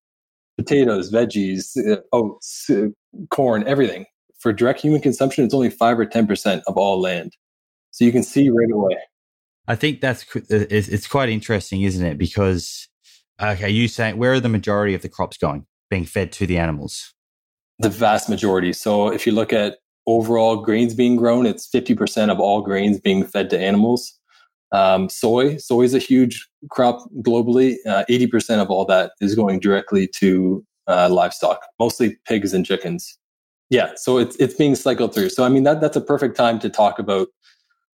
Speaker 1: potatoes, veggies, uh, oats, uh, corn, everything. For direct human consumption, it's only five or 10% of all land. So you can see right away.
Speaker 2: I think that's uh, it's quite interesting, isn't it? Because okay, you saying where are the majority of the crops going being fed to the animals?
Speaker 1: The vast majority. So if you look at overall grains being grown, it's 50% of all grains being fed to animals. Um, soy, soy is a huge crop globally. Uh, 80% of all that is going directly to uh, livestock, mostly pigs and chickens. Yeah, so it's it's being cycled through. So I mean that that's a perfect time to talk about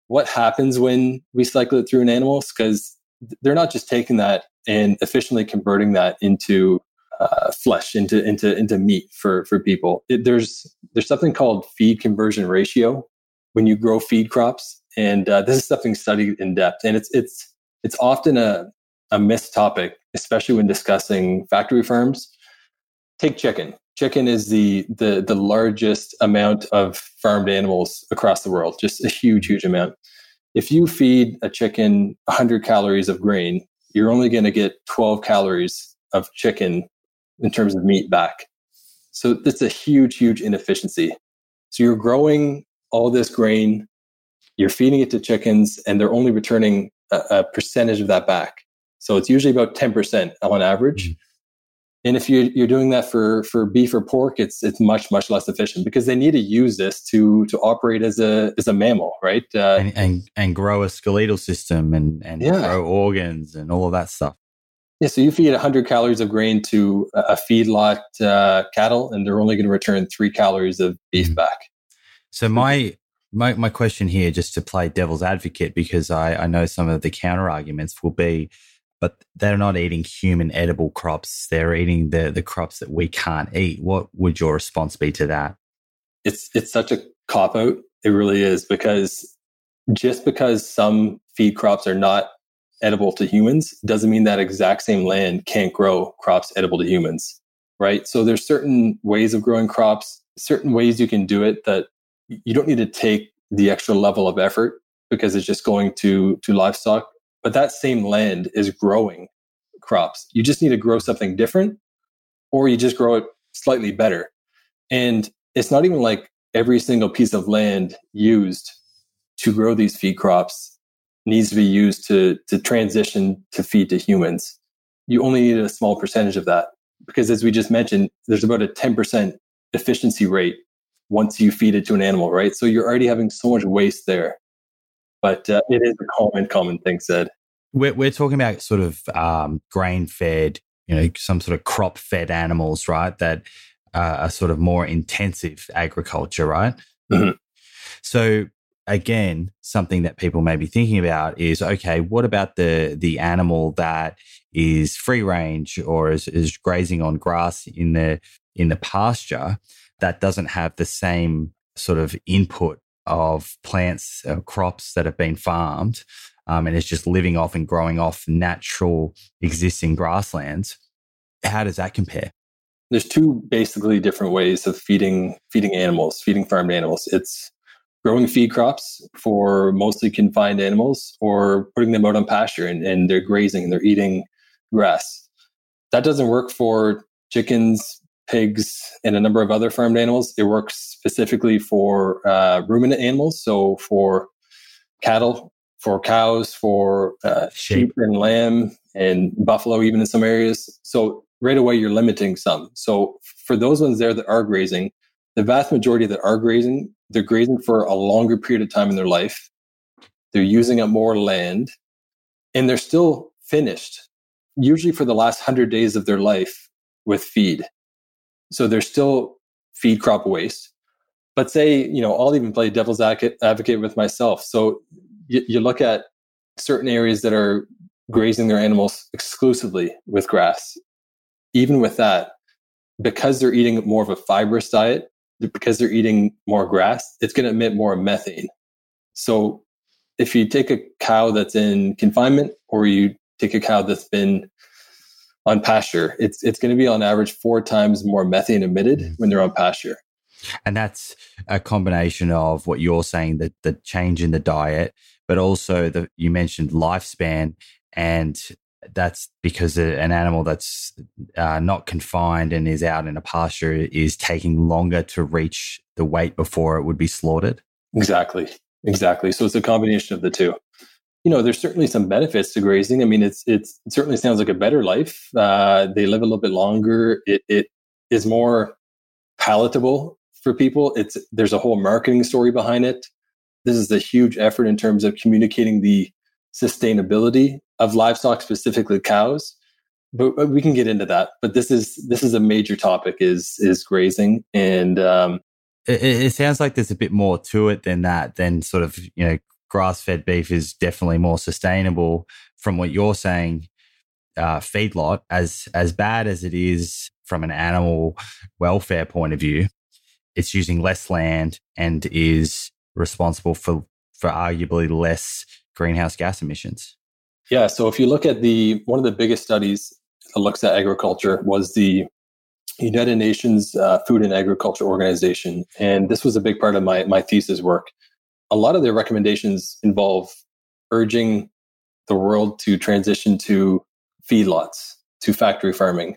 Speaker 1: what happens when we cycle it through in animals because they're not just taking that and efficiently converting that into uh, flesh into into into meat for for people. It, there's there's something called feed conversion ratio when you grow feed crops and uh, this is something studied in depth and it's it's it's often a, a missed topic especially when discussing factory farms take chicken chicken is the the the largest amount of farmed animals across the world just a huge huge amount if you feed a chicken 100 calories of grain you're only going to get 12 calories of chicken in terms of meat back so it's a huge huge inefficiency so you're growing all this grain you're feeding it to chickens and they're only returning a, a percentage of that back. So it's usually about 10% on average. Mm-hmm. And if you're, you're doing that for, for beef or pork, it's it's much much less efficient because they need to use this to to operate as a as a mammal, right?
Speaker 2: Uh, and, and, and grow a skeletal system and and yeah. grow organs and all of that stuff.
Speaker 1: Yeah, so you feed 100 calories of grain to a feedlot uh, cattle, and they're only going to return three calories of beef mm-hmm. back.
Speaker 2: So my my, my question here, just to play devil's advocate, because I, I know some of the counter arguments will be, but they're not eating human edible crops. They're eating the, the crops that we can't eat. What would your response be to that?
Speaker 1: It's, it's such a cop out. It really is because just because some feed crops are not edible to humans doesn't mean that exact same land can't grow crops edible to humans. Right. So there's certain ways of growing crops, certain ways you can do it that you don't need to take the extra level of effort because it's just going to to livestock but that same land is growing crops you just need to grow something different or you just grow it slightly better. And it's not even like every single piece of land used to grow these feed crops needs to be used to, to transition to feed to humans. You only need a small percentage of that because as we just mentioned, there's about a 10% efficiency rate once you feed it to an animal, right? So you're already having so much waste there. But uh, it is a common, common thing said.
Speaker 2: We're, we're talking about sort of um, grain fed, you know, some sort of crop fed animals, right? That uh, are sort of more intensive agriculture, right? Mm-hmm. So again, something that people may be thinking about is okay, what about the the animal that is free range or is, is grazing on grass in the in the pasture that doesn't have the same sort of input of plants, uh, crops that have been farmed, um, and it's just living off and growing off natural existing grasslands. How does that compare?
Speaker 1: There's two basically different ways of feeding feeding animals, feeding farmed animals. It's growing feed crops for mostly confined animals or putting them out on pasture and, and they're grazing and they're eating grass. That doesn't work for chickens, pigs, and a number of other farmed animals. It works specifically for uh, ruminant animals, so for cattle, for cows, for uh, sheep and lamb, and buffalo, even in some areas. So right away, you're limiting some. So for those ones there that are grazing, the vast majority that are grazing, they're grazing for a longer period of time in their life. They're using up more land, and they're still finished, usually for the last hundred days of their life with feed. So there's still feed crop waste. But say, you know, I'll even play devil's advocate with myself. So you, you look at certain areas that are grazing their animals exclusively with grass. Even with that, because they're eating more of a fibrous diet, because they're eating more grass, it's going to emit more methane. So if you take a cow that's in confinement or you take a cow that's been on pasture. It's it's going to be on average four times more methane emitted mm. when they're on pasture.
Speaker 2: And that's a combination of what you're saying that the change in the diet, but also the you mentioned lifespan, and that's because an animal that's uh, not confined and is out in a pasture is taking longer to reach the weight before it would be slaughtered.
Speaker 1: Exactly, exactly. So it's a combination of the two you know, there's certainly some benefits to grazing. I mean, it's, it's it certainly sounds like a better life. Uh, they live a little bit longer. It, it is more palatable for people. It's there's a whole marketing story behind it. This is a huge effort in terms of communicating the sustainability of livestock, specifically cows. But, we can get into that. But this is this is a major topic is is grazing, and um,
Speaker 2: it, it, sounds like there's a bit more to it than that. Than sort of you know grass fed beef is definitely more sustainable from what you're saying. Uh, feedlot, as as bad as it is from an animal welfare point of view, it's using less land and is responsible for for arguably less greenhouse gas emissions.
Speaker 1: Yeah. So if you look at the one of the biggest studies that looks at agriculture was the United Nations uh, Food and Agriculture Organization, and this was a big part of my my thesis work a lot of their recommendations involve urging the world to transition to feedlots, to factory farming.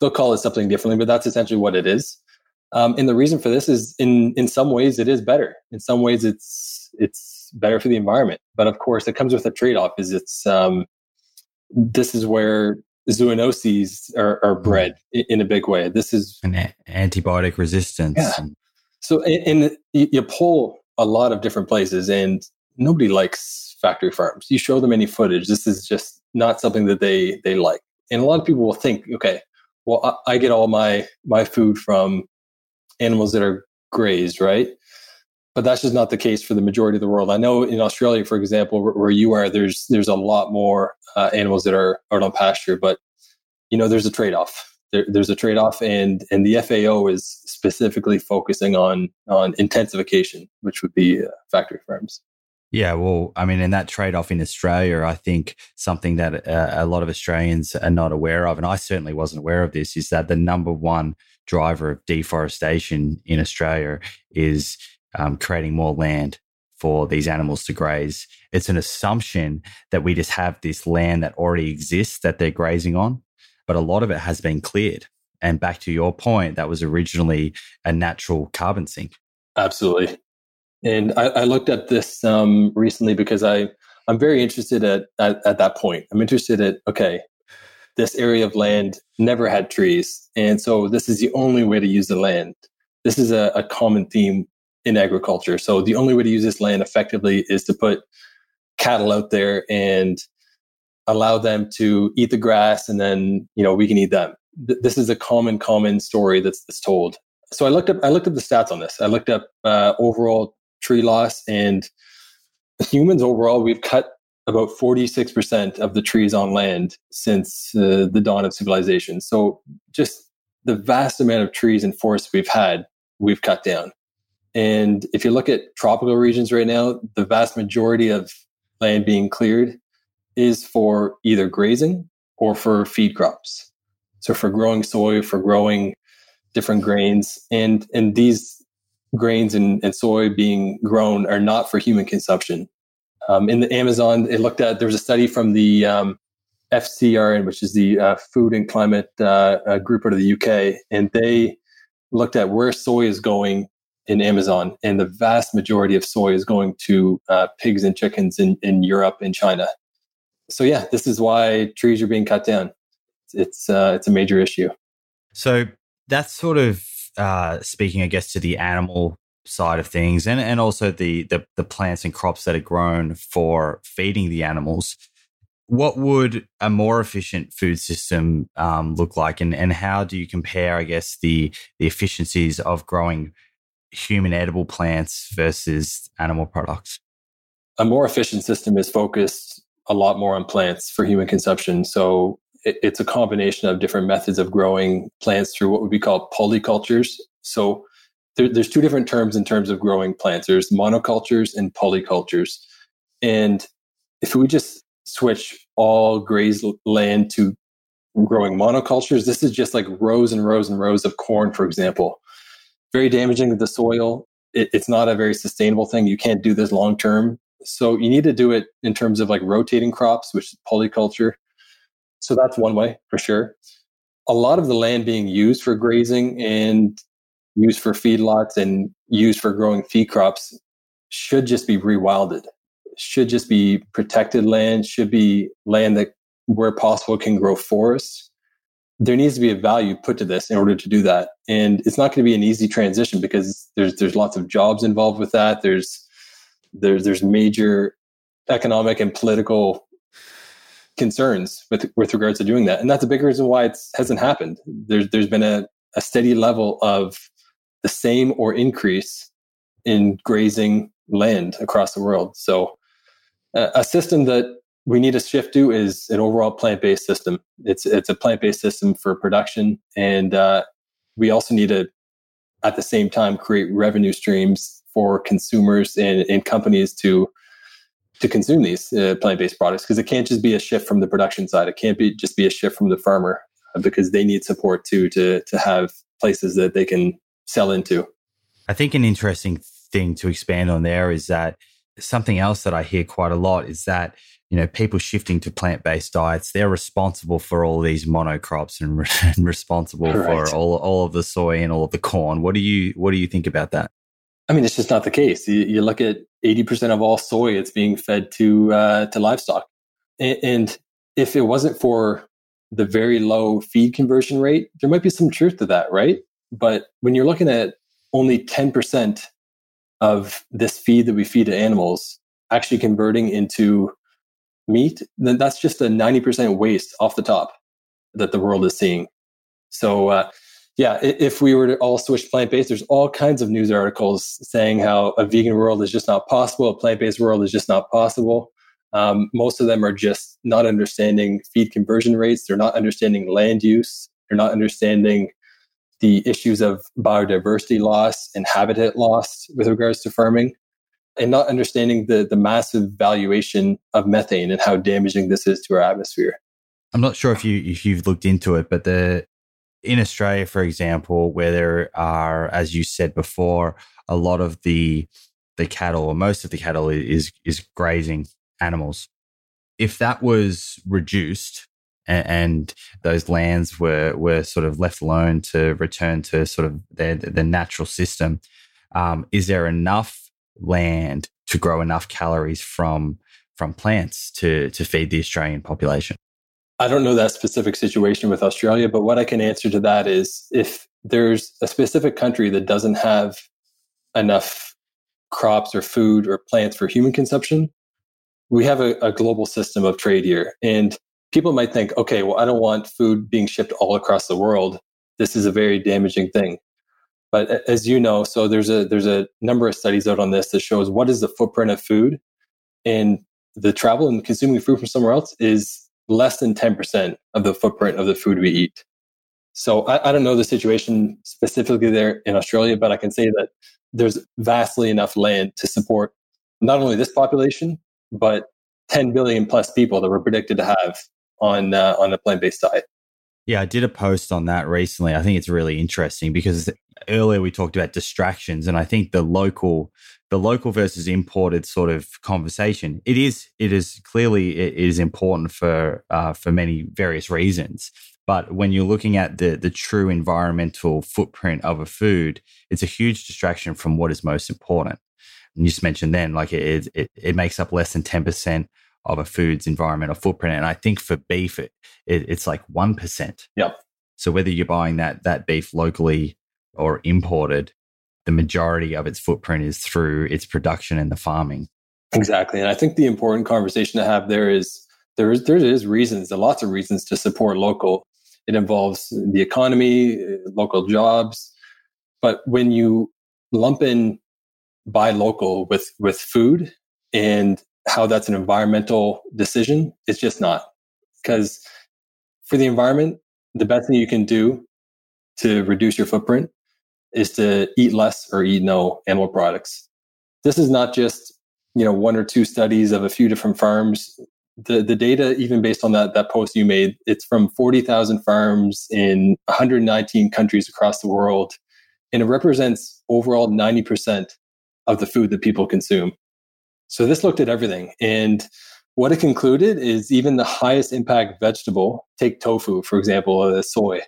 Speaker 1: They'll call it something differently, but that's essentially what it is. Um, and the reason for this is, in in some ways, it is better. In some ways, it's it's better for the environment. But of course, it comes with a trade off. Is it's um, this is where zoonoses are, are bred in, in, a big way. This is
Speaker 2: an antibiotic resistance.
Speaker 1: Yeah. So, and you pull a lot of different places and nobody likes factory farms. You show them any footage, this is just not something that they they like. And a lot of people will think, okay, well, I, I get all my my food from animals that are grazed, right? But that's just not the case for the majority of the world. I know in Australia, for example, where, where you are, there's there's a lot more uh, animals that are out on pasture, but you know, there's a trade off there, there's a trade off, and and the FAO is specifically focusing on on intensification, which would be uh, factory farms.
Speaker 2: Yeah, well, I mean, in that trade off in Australia, I think something that uh, a lot of Australians are not aware of, and I certainly wasn't aware of this, is that the number one driver of deforestation in Australia is um, creating more land for these animals to graze. It's an assumption that we just have this land that already exists that they're grazing on but a lot of it has been cleared. And back to your point, that was originally a natural carbon sink.
Speaker 1: Absolutely. And I, I looked at this um, recently because I, I'm very interested at, at, at that point. I'm interested at, okay, this area of land never had trees. And so this is the only way to use the land. This is a, a common theme in agriculture. So the only way to use this land effectively is to put cattle out there and allow them to eat the grass and then, you know, we can eat them. Th- this is a common, common story that's, that's told. So I looked up, I looked up the stats on this. I looked up uh, overall tree loss and humans overall, we've cut about 46% of the trees on land since uh, the dawn of civilization. So just the vast amount of trees and forests we've had, we've cut down. And if you look at tropical regions right now, the vast majority of land being cleared is for either grazing or for feed crops. So for growing soy, for growing different grains, and and these grains and, and soy being grown are not for human consumption. Um, in the Amazon, it looked at there was a study from the um, FCRN, which is the uh, Food and Climate uh, uh, group out of the UK, and they looked at where soy is going in Amazon, and the vast majority of soy is going to uh, pigs and chickens in, in Europe and China. So yeah, this is why trees are being cut down. It's uh, it's a major issue.
Speaker 2: So that's sort of uh, speaking, I guess, to the animal side of things, and and also the, the the plants and crops that are grown for feeding the animals. What would a more efficient food system um, look like, and and how do you compare, I guess, the the efficiencies of growing human edible plants versus animal products?
Speaker 1: A more efficient system is focused a lot more on plants for human consumption. So it, it's a combination of different methods of growing plants through what would be called polycultures. So there, there's two different terms in terms of growing plants. There's monocultures and polycultures. And if we just switch all grazed land to growing monocultures, this is just like rows and rows and rows of corn, for example very damaging to the soil. It, it's not a very sustainable thing. You can't do this long term. So you need to do it in terms of like rotating crops, which is polyculture. So that's one way for sure. A lot of the land being used for grazing and used for feedlots and used for growing feed crops should just be rewilded. Should just be protected land, should be land that where possible can grow forests there needs to be a value put to this in order to do that. And it's not going to be an easy transition because there's there's lots of jobs involved with that. There's there's there's major economic and political concerns with with regards to doing that. And that's a big reason why it hasn't happened. There's there's been a, a steady level of the same or increase in grazing land across the world. So uh, a system that we need to shift to is an overall plant-based system. It's it's a plant-based system for production, and uh, we also need to, at the same time, create revenue streams for consumers and, and companies to to consume these uh, plant-based products because it can't just be a shift from the production side. It can't be just be a shift from the farmer because they need support too to to have places that they can sell into.
Speaker 2: I think an interesting thing to expand on there is that something else that I hear quite a lot is that you know people shifting to plant-based diets they're responsible for all these monocrops and, re- and responsible right. for all, all of the soy and all of the corn what do you what do you think about that
Speaker 1: i mean it's just not the case. You, you look at 80% of all soy it's being fed to uh, to livestock. And, and if it wasn't for the very low feed conversion rate there might be some truth to that right? But when you're looking at only 10% of this feed that we feed to animals actually converting into meat, then that's just a 90% waste off the top that the world is seeing. So, uh, yeah, if we were to all switch plant based, there's all kinds of news articles saying how a vegan world is just not possible, a plant based world is just not possible. Um, most of them are just not understanding feed conversion rates. They're not understanding land use. They're not understanding the issues of biodiversity loss and habitat loss with regards to farming and not understanding the the massive valuation of methane and how damaging this is to our atmosphere.
Speaker 2: I'm not sure if you if you've looked into it, but the in Australia, for example, where there are, as you said before, a lot of the the cattle or most of the cattle is is grazing animals. If that was reduced and, and those lands were were sort of left alone to return to sort of their the natural system. Um, is there enough land to grow enough calories from from plants to to feed the Australian population?
Speaker 1: I don't know that specific situation with Australia, but what I can answer to that is if there's a specific country that doesn't have enough crops or food or plants for human consumption, we have a, a global system of trade here. And people might think, okay, well, I don't want food being shipped all across the world. This is a very damaging thing. But as you know, so there's a there's a number of studies out on this that shows what is the footprint of food, and the travel and consuming food from somewhere else is less than 10% of the footprint of the food we eat. So I, I, don't know the situation specifically there in Australia, but I can say that there's vastly enough land to support not only this population, but 10 billion plus people that we're predicted to have on uh, on a plant-based diet.
Speaker 2: Yeah, I did a post on that recently. I think it's really interesting because earlier we talked about distractions, and I think the local the local versus imported sort of conversation. It is it is clearly it is important for uh, for many various reasons. But when you're looking at the the true environmental footprint of a food it's a huge distraction from what is most important. And you just mentioned then like it it, it makes up less than 10% of a food's environmental footprint. And i think for beef it, it it's like 1%
Speaker 1: yeah
Speaker 2: so whether you're buying that that beef locally or imported the majority of its footprint is through its production and the farming.
Speaker 1: Exactly. And I think the important conversation to have there is there is there is reasons, there are lots of reasons to support local. It involves the economy, uh, local jobs. But when you lump in buy local with with food and how that's an environmental decision, it's just not. Because for the environment, the best thing you can do to reduce your footprint is to eat less or eat no animal products. This is not just you know one or two studies of a few different farms. The the data, even based on that that post you made, it's from forty thousand farms in 119 countries across the world, and it represents overall 90 percent of the food that people consume. So this looked at everything, and what it concluded is even the highest impact vegetable, take tofu for example, uh, soy,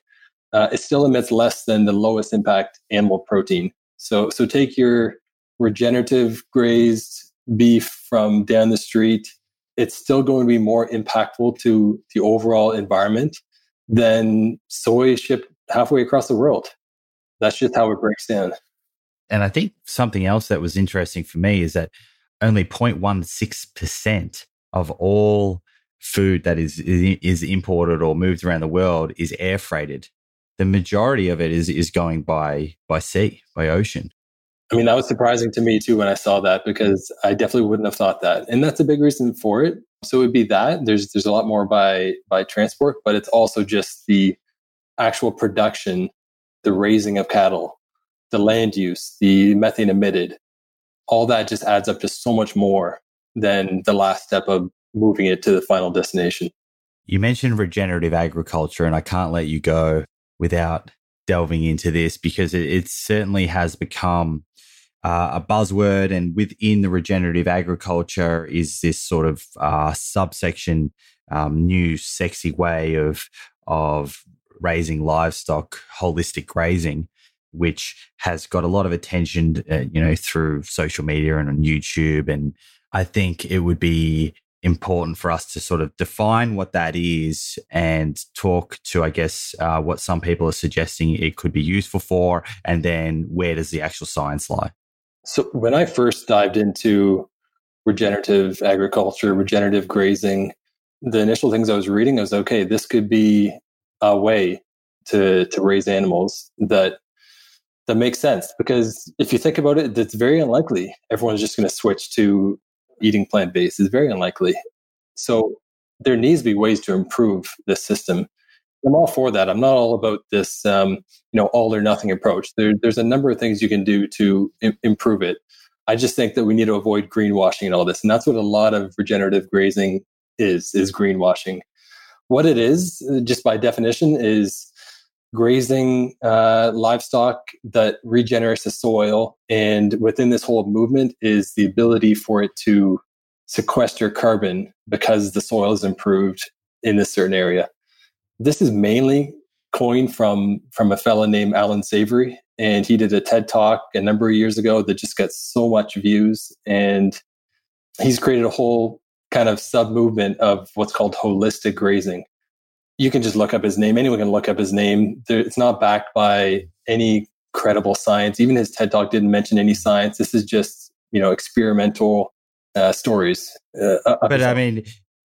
Speaker 1: uh, it still emits less than the lowest impact animal protein. So, so take your regenerative grazed beef from down the street. It's still going to be more impactful to the overall environment than soy shipped halfway across the world. That's just how it breaks down.
Speaker 2: And I think something else that was interesting for me is that only 0.16% of all food that is is imported or moved around the world is air freighted the majority of it is is going by by sea, by ocean.
Speaker 1: I mean, that was surprising to me too when I saw that because I definitely wouldn't have thought that. And that's a big reason for it. So it would be that there's there's a lot more by by transport, but it's also just the actual production, the raising of cattle, the land use, the methane emitted. All that just adds up to so much more than the last step of moving it to the final destination.
Speaker 2: You mentioned regenerative agriculture, and I can't let you go without delving into this because it, it certainly has become uh, a buzzword. And within the regenerative agriculture is this sort of uh, subsection, um, new sexy way of of raising livestock, holistic grazing, which has got a lot of attention, uh, you know, through social media and on YouTube. And I think it would be important for us to sort of define what that is and talk to, I guess, uh, what some people are suggesting it could be useful for, and then where does the actual science lie?
Speaker 1: So, when I first dived into regenerative agriculture, regenerative grazing, the initial things I was reading was okay, this could be a way to to raise animals that that makes sense because if you think about it, it's very unlikely everyone's just going to switch to eating plant based is very unlikely. So there needs to be ways to improve this system. I'm all for that. I'm not all about this, um, you know, all or nothing approach. There, there's a number of things you can do to Im- improve it. I just think that we need to avoid greenwashing and all this, and that's what a lot of regenerative grazing is: is greenwashing. What it is, just by definition, is grazing uh, livestock that regenerates the soil. And within this whole movement is the ability for it to sequester carbon because the soil is improved in this certain area. This is mainly coined from from a fellow named Allan Savory, and he did a TED talk a number of years ago that just got so much views, and he's created a whole kind of sub movement of what's called holistic grazing. You can just look up his name. Anyone can look up his name. It's not backed by any credible science. Even his TED talk didn't mention any science. This is just you know experimental uh, stories. Uh,
Speaker 2: but I mean,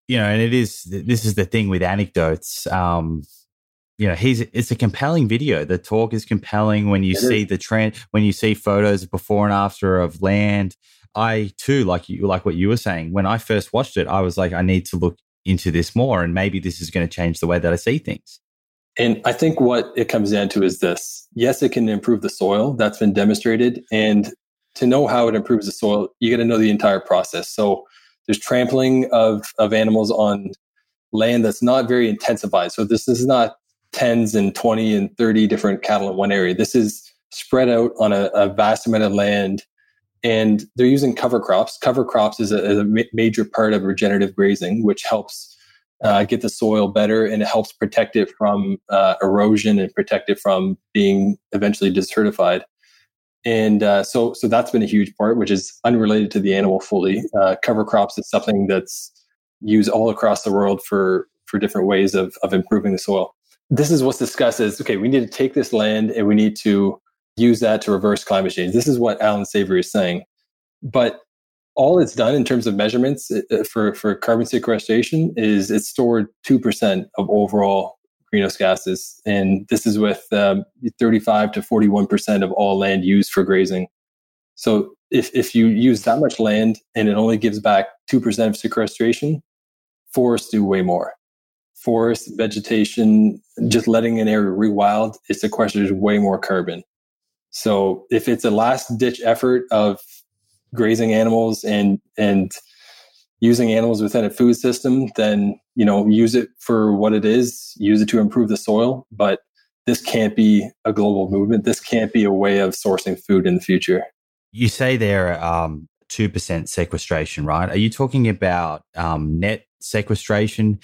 Speaker 2: you know, and it is this is the thing with anecdotes. Um, you know, he's it's a compelling video. The talk is compelling when you it see is. the trend, when you see photos before and after of land. I too, like you, like what you were saying. When I first watched it, I was like, I need to look into this more, and maybe this is going to change the way that I see things.
Speaker 1: And I think what it comes down to is this: yes, it can improve the soil. That's been demonstrated, and to know how it improves the soil, you got to know the entire process. So there's trampling of of animals on land that's not very intensified. So this, is not tens and 20 and 30 different cattle in one area. This is spread out on a, a vast amount of land and they're using cover crops. Cover crops is a, is a ma- major part of regenerative grazing, which helps uh, get the soil better and it helps protect it from uh, erosion and protect it from being eventually desertified and uh, so so that's been a huge part, which is unrelated to the animal fully. Uh, cover crops is something that's used all across the world for for different ways of of improving the soil. This is what's discussed as okay, we need to take this land and we need to use that to reverse climate change. This is what Allan Savory is saying, but all it's done in terms of measurements uh, for for carbon sequestration is it's stored two percent of overall greenhouse gases. And this is with um, 35 to 41% of all land used for grazing. So if, if you use that much land and it only gives back 2% of sequestration, forests do way more. Forest, vegetation, just letting an area rewild, it sequesters way more carbon. So if it's a last ditch effort of grazing animals and, and using animals within a food system, then you know use it for what it is. Use it to improve the soil, but this can't be a global movement. This can't be a way of sourcing food in the future.
Speaker 2: You say there um, two percent sequestration, right? Are you talking about um, net sequestration,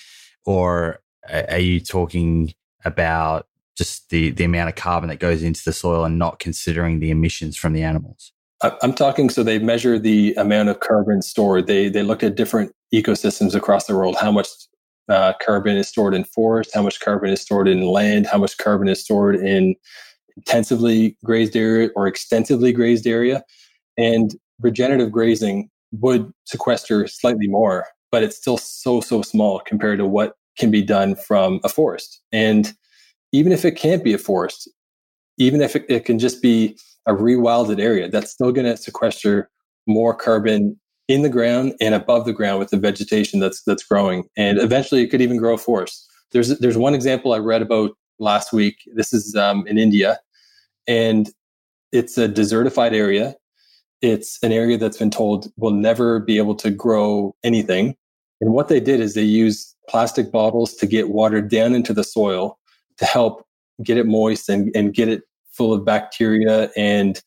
Speaker 2: or are you talking about just the the amount of carbon that goes into the soil and not considering the emissions from the animals?
Speaker 1: I'm talking so they measure the amount of carbon stored. They they look at different ecosystems across the world, how much uh, carbon is stored in forest, how much carbon is stored in land, how much carbon is stored in intensively grazed area or extensively grazed area. And regenerative grazing would sequester slightly more, but it's still so, so small compared to what can be done from a forest. And even if it can't be a forest, even if it, it can just be a rewilded area, that's still going to sequester more carbon in the ground and above the ground with the vegetation that's that's growing. And eventually, it could even grow a forest. There's there's one example I read about last week. This is um, in India, and it's a desertified area. It's an area that's been told will never be able to grow anything. And what they did is they used plastic bottles to get water down into the soil to help get it moist and, and get it full of bacteria and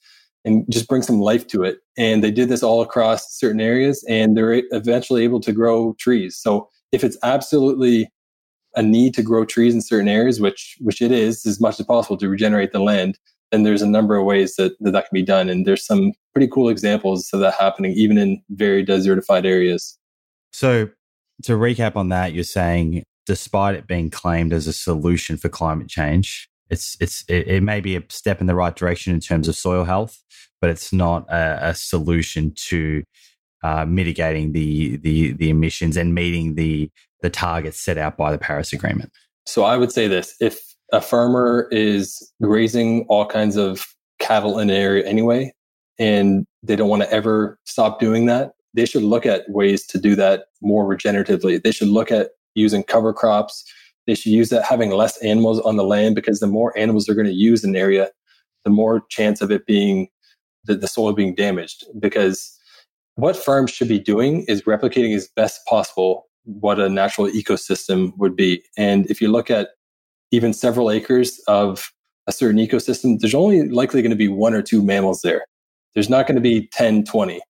Speaker 1: and just bring some life to it. And they did this all across certain areas and they're eventually able to grow trees. So if it's absolutely a need to grow trees in certain areas, which which it is as much as possible to regenerate the land, then there's a number of ways that that, that can be done. And there's some pretty cool examples of that happening even in very desertified areas.
Speaker 2: So to recap on that, you're saying despite it being claimed as a solution for climate change, it's it's it, it, may be a step in the right direction in terms of soil health, but it's not a, a solution to uh, mitigating the the the emissions and meeting the the targets set out by the Paris Agreement.
Speaker 1: So I would say this: if a farmer is grazing all kinds of cattle in an area anyway, and they don't want to ever stop doing that, they should look at ways to do that more regeneratively. They should look at using cover crops they should use that having less animals on the land because the more animals they're going to use in an area, the more chance of it being the, the soil being damaged. Because what farms should be doing is replicating as best possible what a natural ecosystem would be. And if you look at even several acres of a certain ecosystem, there's only likely going to be one or two mammals there. There's not going to be 10, 20.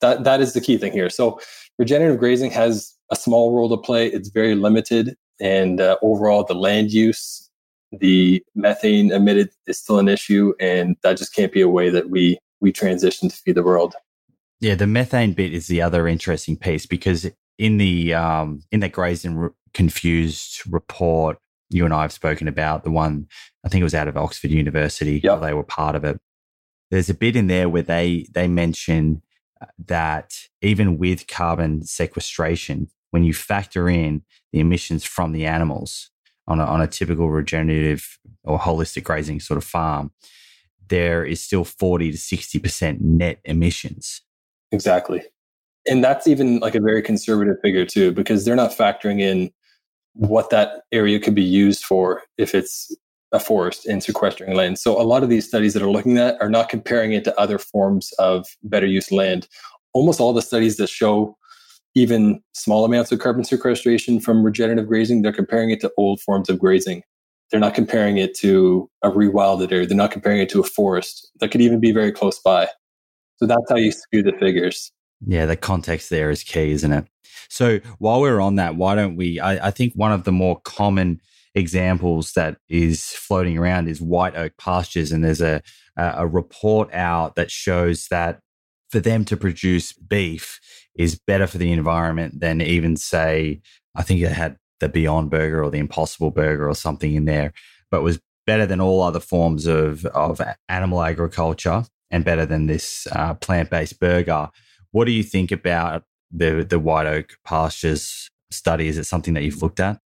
Speaker 1: That, that is the key thing here. So regenerative grazing has a small role to play. It's very limited And uh, overall, the land use, the methane emitted is still an issue. And that just can't be a way that we, we transition to feed the world.
Speaker 2: Yeah, the methane bit is the other interesting piece because in the um, in that Grazed and Confused report, you and I have spoken about the one I think it was out of Oxford University.
Speaker 1: Yep.
Speaker 2: They were part of it. There's a bit in there where they they mention uh, that even with carbon sequestration, when you factor in the emissions from the animals on a, on a typical regenerative or holistic grazing sort of farm, there is still 40 to 60% net emissions.
Speaker 1: Exactly. And that's even like a very conservative figure too, because they're not factoring in what that area could be used for if it's a forest and sequestering land. So a lot of these studies that are looking at are not comparing it to other forms of better use land. Almost all the studies that show even small amounts of carbon sequestration from regenerative grazing, they're comparing it to old forms of grazing. They're not comparing it to a rewilded area. They're not comparing it to a forest that could even be very close by. So that's how you skew the figures.
Speaker 2: Yeah, the context there is key, isn't it? So while we're on that, why don't we? I, I think one of the more common examples that is floating around is white oak pastures, and there's a a report out that shows that for them to produce beef is better for the environment than even say I think it had the Beyond Burger or the Impossible Burger or something in there, but was better than all other forms of of animal agriculture and better than this uh, plant based burger. What do you think about the the white oak pastures study? Is it something that you've looked at?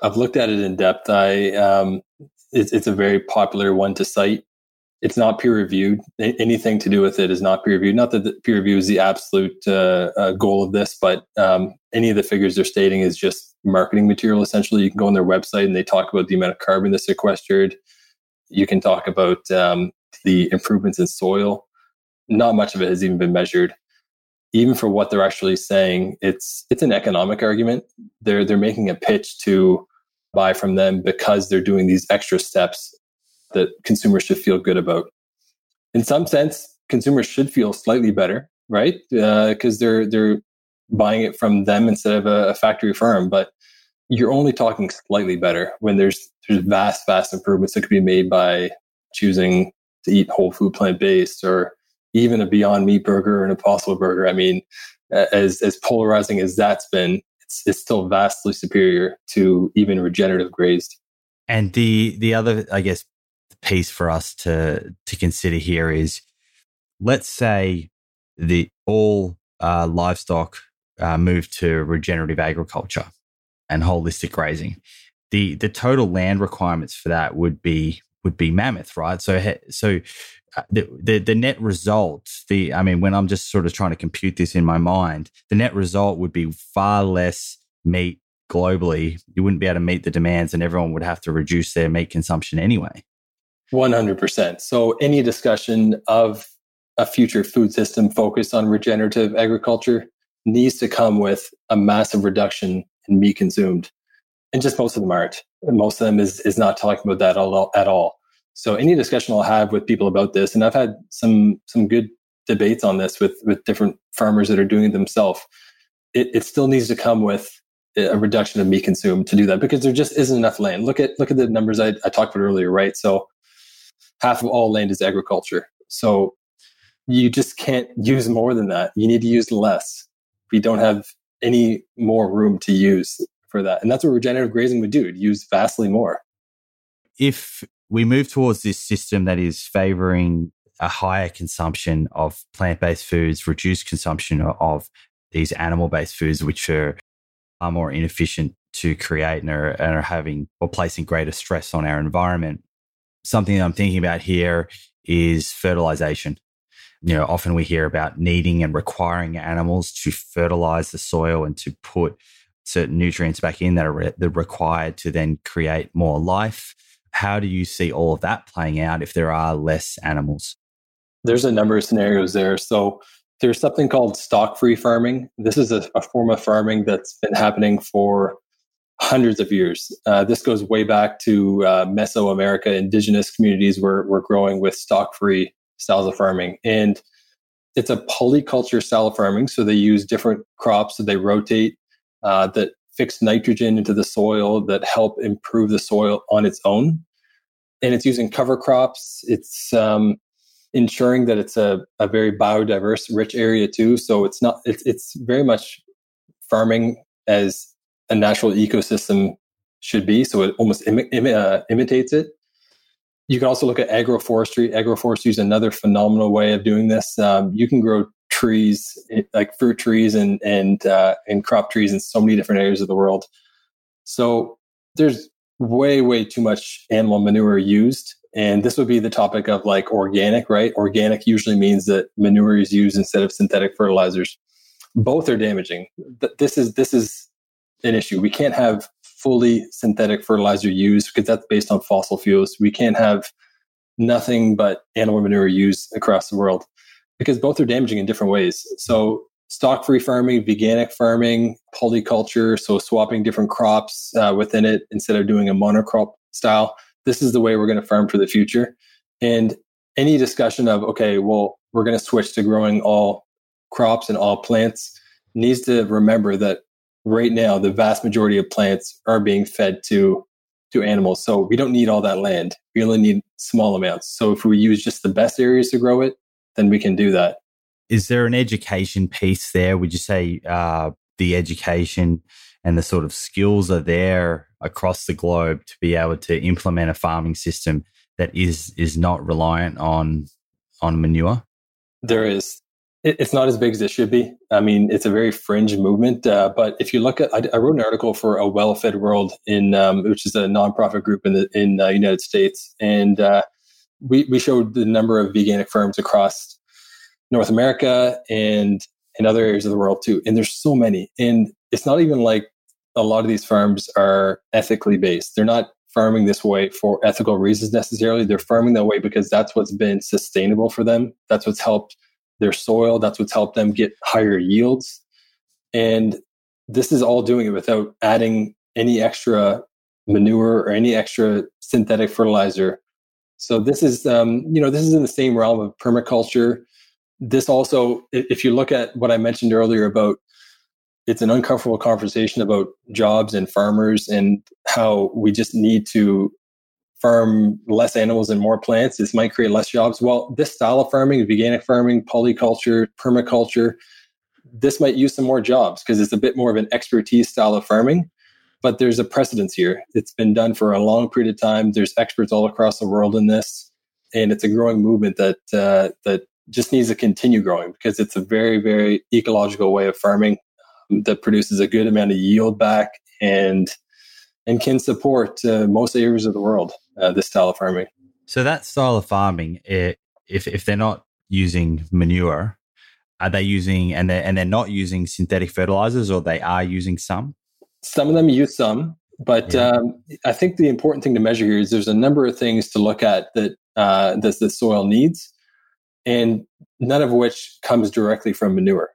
Speaker 1: I've looked at it in depth. I um, it's, it's a very popular one to cite. It's not peer reviewed. Anything to do with it is not peer reviewed. Not that peer review is the absolute uh, uh, goal of this, but um, any of the figures they're stating is just marketing material. Essentially, you can go on their website and they talk about the amount of carbon that's sequestered. You can talk about um, the improvements in soil. Not much of it has even been measured even for what they're actually saying, it's it's an economic argument. They're they're making a pitch to buy from them because they're doing these extra steps that consumers should feel good about. In some sense, consumers should feel slightly better, right? Because uh, they're they're buying it from them instead of a, a factory firm. But you're only talking slightly better when there's there's vast vast improvements that could be made by choosing to eat whole food plant based or even a Beyond Meat burger or an Impossible burger. I mean, as as polarizing as that's been, it's, it's still vastly superior to even regenerative grazed.
Speaker 2: And the the other, I guess, piece for us to to consider here is, let's say the all uh, livestock uh, move to regenerative agriculture and holistic grazing. The the total land requirements for that would be would be mammoth, right? So so uh, the, the the net result the i mean when i'm just sort of trying to compute this in my mind the net result would be far less meat globally you wouldn't be able to meet the demands and everyone would have to reduce their meat consumption anyway
Speaker 1: 100% so any discussion of a future food system focused on regenerative agriculture needs to come with a massive reduction in meat consumed and just most of them aren't most of them is is not talking about that at all, so any discussion I'll have with people about this, and I've had some some good debates on this with with different farmers that are doing it themselves. It, it still needs to come with a reduction of meat consumed to do that because there just isn't enough land. Look at look at the numbers I, I talked about earlier, right? So half of all land is agriculture. So you just can't use more than that. You need to use less. We don't have any more room to use for that. And that's what regenerative grazing would do, use vastly more.
Speaker 2: If we move towards this system that is favoring a higher consumption of plant based foods, reduced consumption of these animal based foods, which are far more inefficient to create and are, and are having or placing greater stress on our environment. Something that I'm thinking about here is fertilization. You know, often we hear about needing and requiring animals to fertilize the soil and to put certain nutrients back in that are, re- that are required to then create more life how do you see all of that playing out if there are less animals?
Speaker 1: There's a number of scenarios there. So there's something called stock free farming. This is a, a, form of farming that's been happening for hundreds of years. Uh, this goes way back to uh, Mesoamerica. Indigenous communities were, were growing with stock free styles of farming. And it's a polyculture style of farming. So they use different crops, so they rotate uh, that fix nitrogen into the soil that help improve the soil on its own. And it's using cover crops. It's um, ensuring that it's a, a very biodiverse, rich area too. So it's not it's it's very much farming as a natural ecosystem should be. So it almost Im- Im- uh, imitates it. You can also look at agroforestry. Agroforestry is another phenomenal way of doing this. Um, you can grow trees, eh, like fruit trees and and uh, and crop trees in so many different areas of the world. So there's way way too much animal manure used, and this would be the topic of like organic, right? Organic usually means that manure is used instead of synthetic fertilizers. Both are damaging. This is this is an issue. We can't have fully synthetic fertilizer used because that's based on fossil fuels. We can't have nothing but animal manure used across the world because both are damaging in different ways. So, stock free farming, veganic farming, polyculture, so swapping different crops uh, within it instead of doing a monocrop style. This is the way we're going to farm for the future. And any discussion of, okay, well, we're going to switch to growing all crops and all plants needs to remember that right now the vast majority of plants are being fed to to animals. So we don't need all that land. We only need small amounts. So if we use just the best areas to grow it then we can do that.
Speaker 2: Is there an education piece there? Would you say uh, the education and the sort of skills are there across the globe to be able to implement a farming system that is is not reliant on on manure?
Speaker 1: There is it's not as big as it should be. I mean, it's a very fringe movement. Uh, but if you look at, I, I, wrote an article for a well-fed world in, um, which is a nonprofit group in the in uh, United States, and uh, we we showed the number of veganic firms across North America and in other areas of the world too. And there's so many, and it's not even like a lot of these farms are ethically based. They're not farming this way for ethical reasons necessarily. They're farming that way because that's what's been sustainable for them. That's what's helped their soil. That's what's helped them get higher yields. And this is all doing it without adding any extra manure or any extra synthetic fertilizer. So this is, um, you know, this is in the same realm of permaculture. This also, if you look at what I mentioned earlier about it's an uncomfortable conversation about jobs and farmers and how we just need to farm less animals and more plants, this might create less jobs. Well, this style of farming, organic farming, polyculture, permaculture, this might use some more jobs because it's a bit more of an expertise style of farming. But there's a precedence here. It's been done for a long period of time. There's experts all across the world in this, and it's a growing movement that uh, that just needs to continue growing because it's a very, very ecological way of farming that produces a good amount of yield back and and can support uh, most areas of the world uh, this style of farming.
Speaker 2: So that style of farming, it, if if they're not using manure, are they using and they and they're not using synthetic fertilizers, or they are using some?
Speaker 1: Some of them use some, but yeah. um, I think the important thing to measure here is there's a number of things to look at that uh, that the soil needs, and none of which comes directly from manure.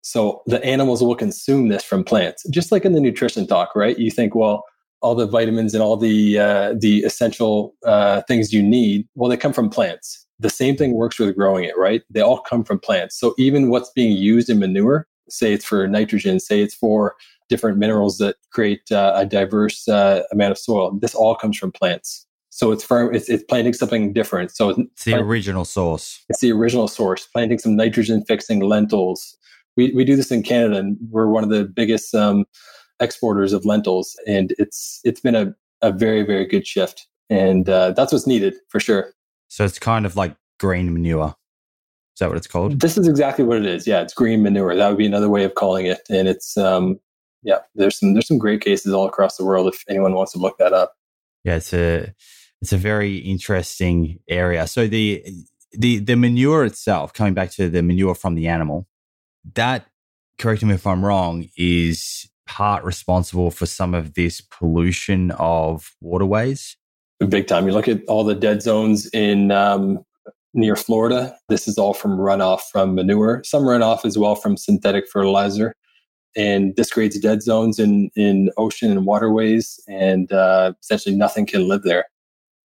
Speaker 1: So the animals will consume this from plants, just like in the nutrition talk, right? You think, well, all the vitamins and all the uh, the essential uh, things you need well they come from plants. The same thing works with growing it right? They all come from plants. So even what's being used in manure say it's for nitrogen say it's for different minerals that create uh, a diverse uh, amount of soil this all comes from plants. So it's from it's, it's planting something different. So it's,
Speaker 2: it's the original source.
Speaker 1: It's the original source planting some nitrogen fixing lentils. We, we do this in canada and we're one of the biggest um, exporters of lentils, and it's it's been a, a very very good shift, and uh, that's what's needed for sure.
Speaker 2: So it's kind of like green manure. Is that what it's called?
Speaker 1: This is exactly what it is. Yeah, it's green manure. That would be another way of calling it, and it's um, yeah. There's some there's some great cases all across the world if anyone wants to look that up.
Speaker 2: Yeah, it's a it's a very interesting area. So the the the manure itself, coming back to the manure from the animal, that correct me if I'm wrong, is part responsible for some of this pollution of waterways?
Speaker 1: Big time. You look at all the dead zones in um, near Florida. This is all from runoff from manure. Some runoff as well from synthetic fertilizer, and this creates dead zones in in ocean and waterways, and uh, essentially nothing can live there.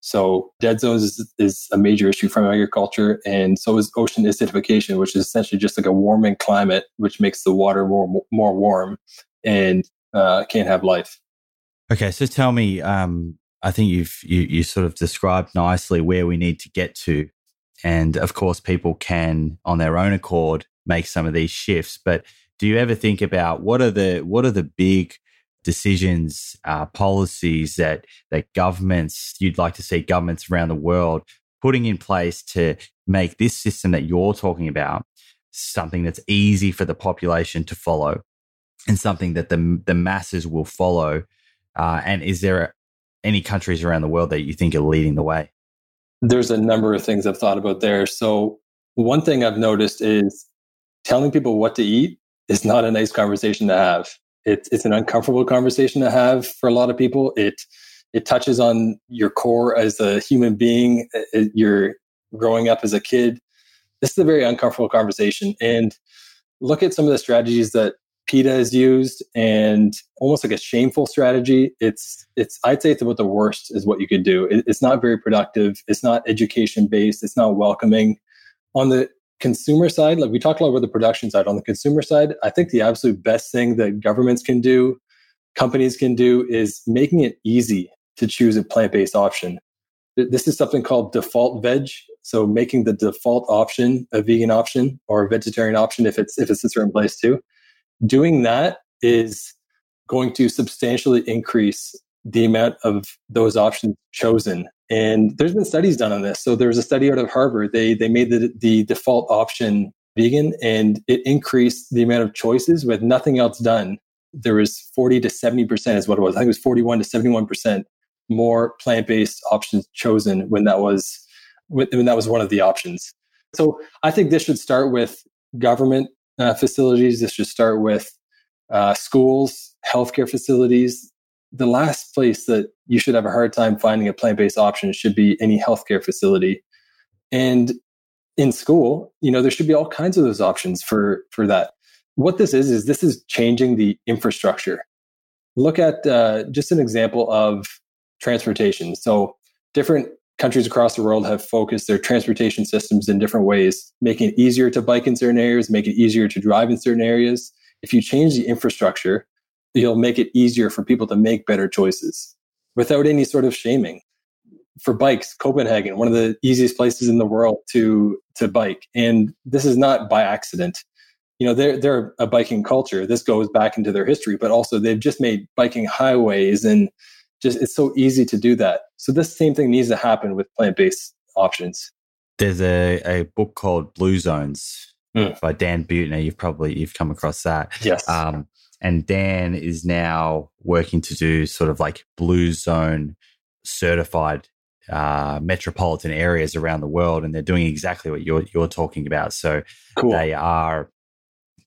Speaker 1: So dead zones is, is a major issue from agriculture, and so is ocean acidification, which is essentially just like a warming climate, which makes the water more more warm, and uh, can't have life.
Speaker 2: Okay, so tell me, um, I think you've you, you sort of described nicely where we need to get to, and of course, people can on their own accord make some of these shifts. But do you ever think about what are the what are the big decisions, uh, policies that that governments you'd like to see governments around the world putting in place to make this system that you're talking about something that's easy for the population to follow and something that the the masses will follow? Uh, and is there any countries around the world that you think are leading the way?
Speaker 1: There's a number of things I've thought about there. So one thing I've noticed is telling people what to eat is not a nice conversation to have. It's it's an uncomfortable conversation to have for a lot of people. It it touches on your core as a human being. It, you're growing up as a kid. This is a very uncomfortable conversation. And look at some of the strategies that PETA has used and almost like a shameful strategy. It's it's I'd say it's about the worst is what you could do. It, it's not very productive. It's not education based. It's not welcoming. On the consumer side, like we talked a lot about the production side. On the consumer side, I think the absolute best thing that governments can do, companies can do, is making it easy to choose a plant based option. This is something called default veg. So making the default option a vegan option or a vegetarian option if it's if it's a certain place too. Doing that is going to substantially increase the amount of those options chosen. And there's been studies done on this. So there was a study out of Harvard. They they made the, the default option vegan and it increased the amount of choices with nothing else done. There was 40 to 70% is what it was. I think it was 41 to 71% more plant-based options chosen when that was when that was one of the options. So I think this should start with government uh, facilities. This should start with uh, schools, healthcare facilities. The last place that you should have a hard time finding a plant-based option should be any healthcare facility. And in school, you know, there should be all kinds of those options for for that. What this is is this is changing the infrastructure. Look at uh, just an example of transportation. So different countries across the world have focused their transportation systems in different ways, making it easier to bike in certain areas, make it easier to drive in certain areas. If you change the infrastructure, you'll make it easier for people to make better choices without any sort of shaming. For bikes, Copenhagen, one of the easiest places in the world to to bike, and this is not by accident. You know, they're they're a biking culture. This goes back into their history, but also they've just made biking highways and just it's so easy to do that. So this same thing needs to happen with plant-based options.
Speaker 2: There's a, a book called Blue Zones mm. by Dan Buettner. You've probably you've come across that.
Speaker 1: Yes. Um,
Speaker 2: and Dan is now working to do sort of like blue zone certified uh, metropolitan areas around the world, and they're doing exactly what you're you're talking about. So cool. they are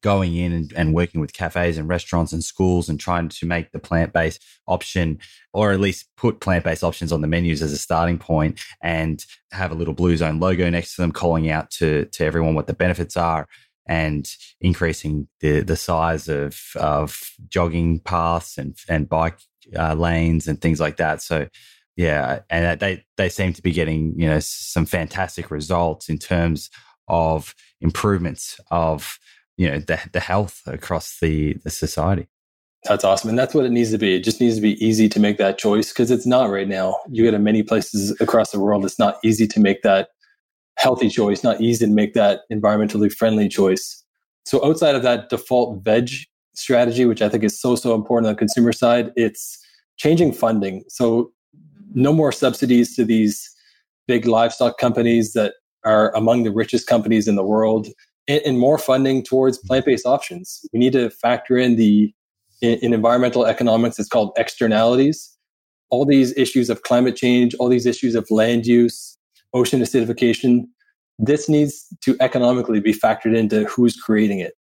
Speaker 2: going in and, and, working with cafes and restaurants and schools and trying to make the plant based option, or at least put plant based options on the menus as a starting point, and have a little Blue Zone logo next to them, calling out to to everyone what the benefits are. And increasing the the size of of jogging paths and and bike uh, lanes and things like that. So yeah, and they they seem to be getting you know some fantastic results in terms of improvements of you know the, the health across the, the society.
Speaker 1: That's awesome and that's what it needs to be. It just needs to be easy to make that choice because it's not right now. You get in many places across the world it's not easy to make that healthy choice not easy to make that environmentally friendly choice. So outside of that default veg strategy which i think is so so important on the consumer side it's changing funding. So no more subsidies to these big livestock companies that are among the richest companies in the world and, and more funding towards mm-hmm. plant-based options. We need to factor in the in, in environmental economics. It's called externalities. All these issues of climate change, all these issues of land use, ocean acidification. This needs to economically be factored into who's creating it.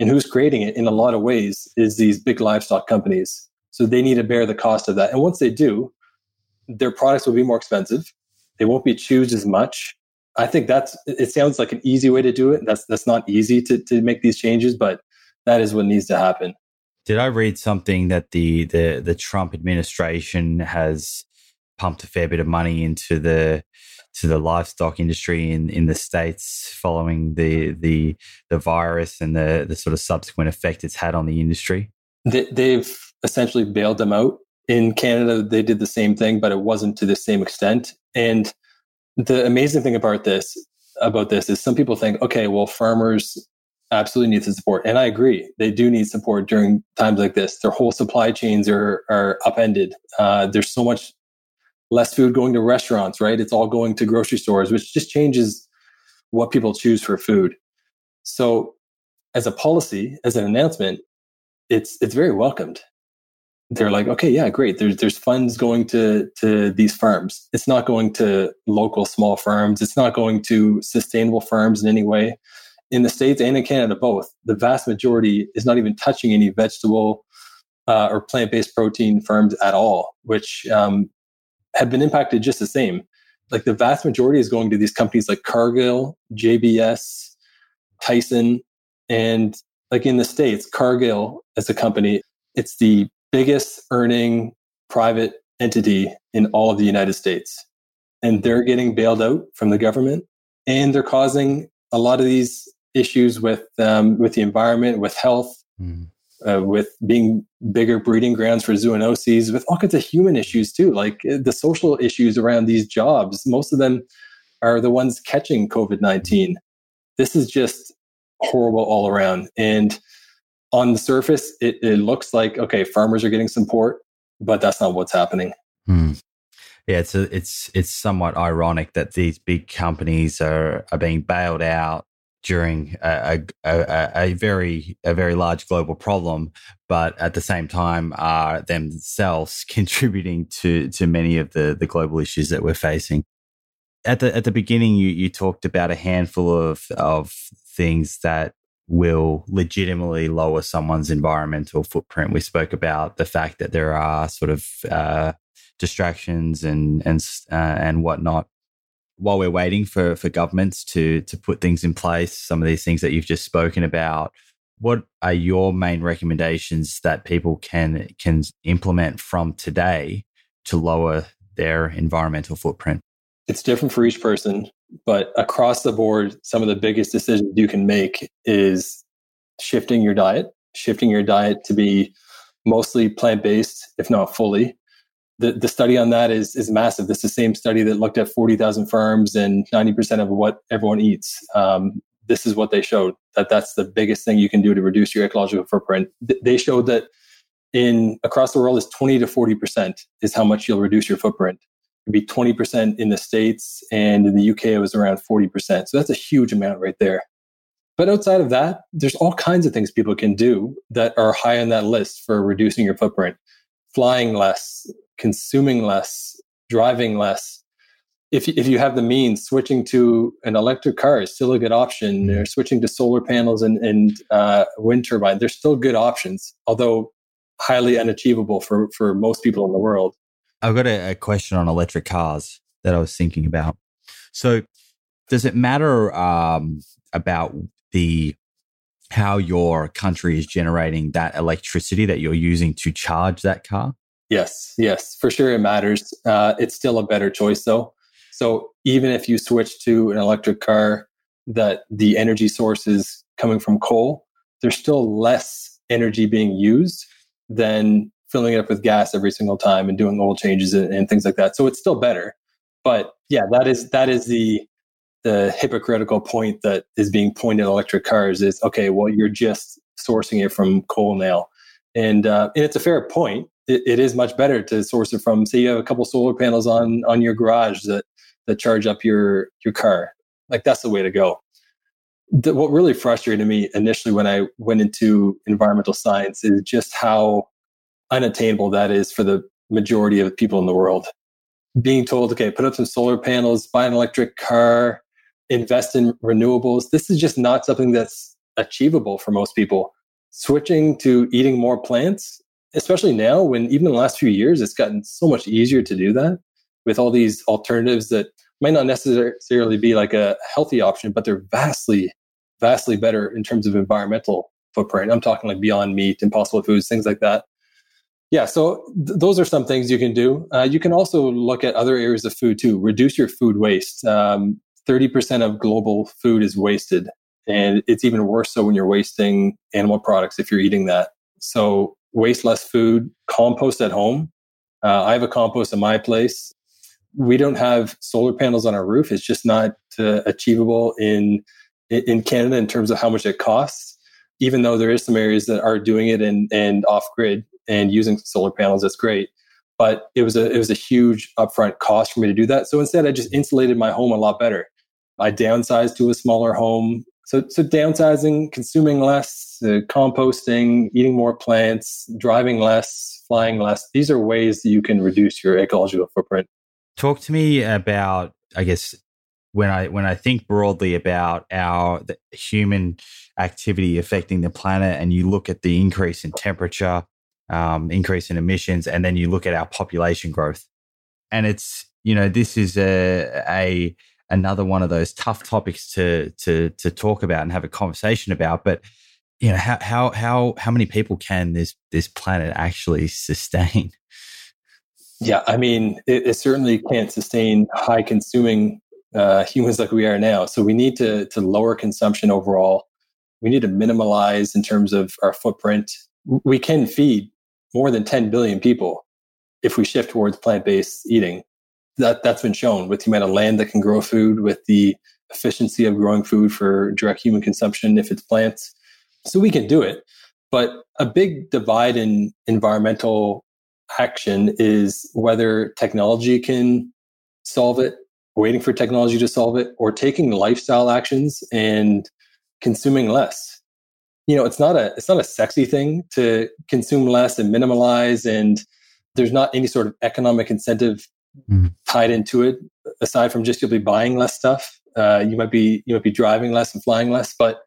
Speaker 1: And who's creating it in a lot of ways is these big livestock companies. So they need to bear the cost of that. And once they do, their products will be more expensive. They won't be choosed as much. I think that's it sounds like an easy way to do it. That's that's not easy to to make these changes, but that is what needs to happen.
Speaker 2: Did I read something that the the the Trump administration has pumped a fair bit of money into the to the livestock industry in, in the states following the the the virus and the the sort of subsequent effect it's had on the industry?
Speaker 1: They, they've essentially bailed them out. In Canada, they did the same thing, but it wasn't to the same extent. And the amazing thing about this about this is some people think, okay, well, farmers absolutely need the support. And I agree. They do need support during times like this. Their whole supply chains are are upended. Uh, there's so much less food going to restaurants, right? It's all going to grocery stores, which just changes what people choose for food. So as a policy, as an announcement, it's it's very welcomed. They're like, okay, yeah, great. There's there's funds going to to these firms. It's not going to local small firms. It's not going to sustainable firms in any way. In the states and in Canada, both the vast majority is not even touching any vegetable uh, or plant based protein firms at all, which um, have been impacted just the same. Like the vast majority is going to these companies like Cargill, JBS, Tyson, and like in the States, Cargill as a company, it's the biggest earning private entity in all of the United States. And they're getting bailed out from the government and they're causing a lot of these issues with um, with the environment, with health, mm. uh, with being bigger breeding grounds for zoonoses, with all kinds of human issues too, like uh, the social issues around these jobs. Most of them are the ones catching COVID nineteen. This is just horrible all around. And on the surface, it, it looks like okay, farmers are getting support, but that's not what's happening.
Speaker 2: Hmm. Yeah, it's a, it's it's somewhat ironic that these big companies are are being bailed out during a, a, a, very a very large global problem, but at the same time are themselves contributing to to many of the the global issues that we're facing. At the at the beginning, you you talked about a handful of of things that will legitimately lower someone's environmental footprint. We spoke about the fact that there are sort of uh, distractions and and uh, and whatnot. While we're waiting for for governments to to put things in place, some of these things that you've just spoken about, what are your main recommendations that people can can implement from today to lower their environmental footprint?
Speaker 1: It's different for each person. But across the board, some of the biggest decisions you can make is shifting your diet, shifting your diet to be mostly plant based, if not fully. The, the study on that is, is massive. This is the same study that looked at 40,000 firms and 90% of what everyone eats. Um, this is what they showed that that's the biggest thing you can do to reduce your ecological footprint. They showed that in across the world is 20 to 40% is how much you'll reduce your footprint be 20% in the States, and in the UK, it was around 40%. So that's a huge amount right there. But outside of that, there's all kinds of things people can do that are high on that list for reducing your footprint. Flying less, consuming less, driving less. If, if you have the means, switching to an electric car is still a good option. Or switching to solar panels and, and uh, wind turbine, they're still good options, although highly unachievable for, for most people in the world.
Speaker 2: I've got a, a, question on electric cars that I was thinking about. So, does it matter um, about the how your country is generating that electricity that you're using to charge that car?
Speaker 1: Yes, yes, for sure it matters. Uh, it's still a better choice though. So even if you switch to an electric car that the energy source is coming from coal, there's still less energy being used than filling it up with gas every single time and doing oil changes and, and things like that. So it's still better. But yeah, that is that is the the hypocritical point that is being pointed at electric cars is okay, well, you're just sourcing it from coal now. And, uh, and it's a fair point. It, it is much better to source it from, say, you have a couple solar panels on on your garage that that charge up your your car. Like that's the way to go. The, what really frustrated me initially when I went into environmental science is just how unattainable that is for the majority of people in the world. Being told, okay, put up some solar panels, buy an electric car, invest in renewables. This is just not something that's achievable for most people. Switching to eating more plants, especially now when even in the last few years, it's gotten so much easier to do that with all these alternatives that might not necessarily be like a healthy option, but they're vastly, vastly better in terms of environmental footprint. I'm talking like Beyond Meat, Impossible Foods, things like that. Yeah, so th- those are some things you can do. Uh, you can also look at other areas of food too. Reduce your food waste. Um, 30% of global food is wasted. And it's even worse so when you're wasting animal products if you're eating that. So waste less food, compost at home. Uh, I have a compost in my place. We don't have solar panels on our roof. It's just not uh, achievable in in Canada in terms of how much it costs. Even though there is some areas that are doing it and and off grid and using solar panels, that's great. But it was a it was a huge upfront cost for me to do that. So instead, I just insulated my home a lot better. I downsized to a smaller home. So, so downsizing, consuming less, uh, composting, eating more plants, driving less, flying less. These are ways that you can reduce your ecological footprint.
Speaker 2: Talk to me about, I guess, when I when I think broadly about our human activity affecting the planet, and you look at the increase in temperature, um, increase in emissions, and then you look at our population growth, and it's you know this is a a another one of those tough topics to to to talk about and have a conversation about. But you know, how how how how many people can this this planet actually sustain?
Speaker 1: Yeah, I mean, it, it certainly can't sustain high consuming uh, humans like we are now. So we need to to lower consumption overall. We need to minimalize in terms of our footprint. We can feed more than 10 billion people if we shift towards plant based eating that that's been shown with the amount of land that can grow food, with the efficiency of growing food for direct human consumption if it's plants. So we can do it. But a big divide in environmental action is whether technology can solve it, waiting for technology to solve it, or taking lifestyle actions and consuming less. You know, it's not a it's not a sexy thing to consume less and minimalize and there's not any sort of economic incentive mm. tied into it. Aside from just you'll be buying less stuff, uh, you might be you might be driving less and flying less. But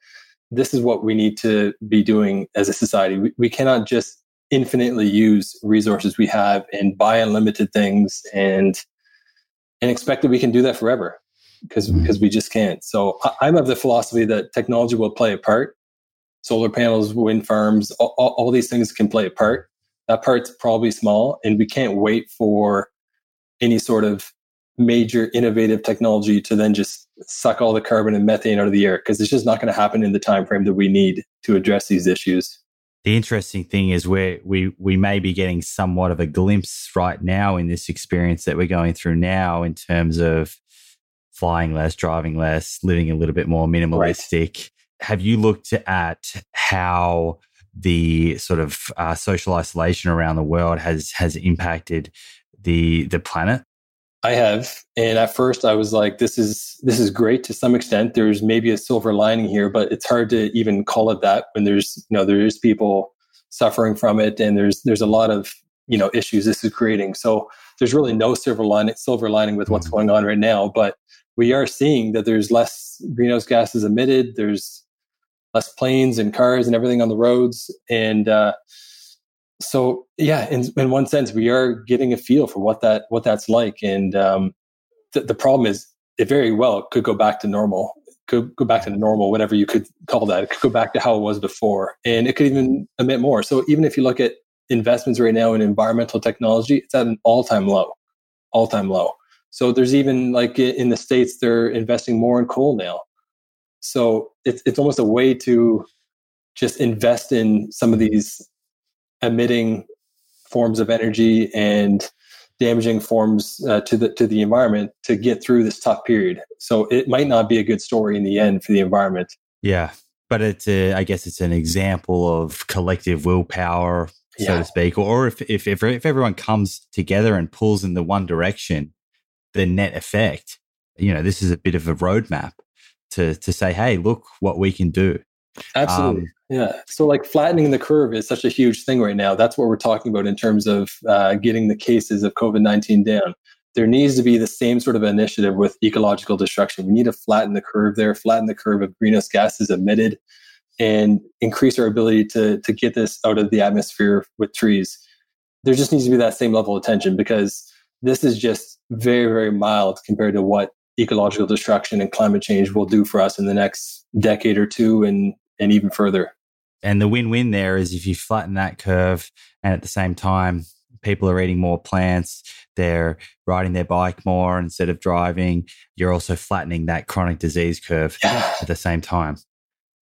Speaker 1: this is what we need to be doing as a society. We, we cannot just infinitely use resources we have and buy unlimited things and and expect that we can do that forever because mm. because we just can't. So I, I'm of the philosophy that technology will play a part. Solar panels, wind farms, all, all, all these things can play a part. That part's probably small, and we can't wait for any sort of major innovative technology to then just suck all the carbon and methane out of the air because it's just not going to happen in the time frame that we need to address these issues.
Speaker 2: The interesting thing is where we we may be getting somewhat of a glimpse right now in this experience that we're going through now in terms of flying less, driving less, living a little bit more minimalistic. Right. Have you looked at how the sort of uh, social isolation around the world has has impacted the the planet?
Speaker 1: I have, and at first I was like, "This is this is great to some extent. There's maybe a silver lining here, but it's hard to even call it that when there's you know there's people suffering from it, and there's there's a lot of you know issues this is creating. So there's really no silver lining silver lining with what's mm-hmm. going on right now. But we are seeing that there's less greenhouse gases emitted. There's less planes and cars and everything on the roads, and uh, so yeah, in, in one sense, we are getting a feel for what that what that's like, and um, th- the problem is it very well could go back to normal, could go back to normal, whatever you could call that. It could go back to how it was before, and it could even emit more. So even if you look at investments right now in environmental technology, it's at an all time low, all time low. So there's even like in the states, they're investing more in coal now. So it's it's almost a way to just invest in some of these emitting forms of energy and damaging forms uh, to the to the environment to get through this tough period. So it might not be a good story in the end for the environment.
Speaker 2: Yeah, but it's a, I guess it's an example of collective willpower, so yeah. to speak. Or if, if if if everyone comes together and pulls in the one direction, the net effect, you know, this is a bit of a roadmap to to say, hey, look what we can do.
Speaker 1: Absolutely. Um, yeah. So, like flattening the curve is such a huge thing right now. That's what we're talking about in terms of uh, getting the cases of COVID 19 down. There needs to be the same sort of initiative with ecological destruction. We need to flatten the curve there, flatten the curve of greenhouse gases emitted, and increase our ability to, to get this out of the atmosphere with trees. There just needs to be that same level of attention because this is just very, very mild compared to what ecological destruction and climate change will do for us in the next decade or two and and even further.
Speaker 2: And the win win there is if you flatten that curve and at the same time, people are eating more plants, they're riding their bike more instead of driving, you're also flattening that chronic disease curve yeah. at the same time.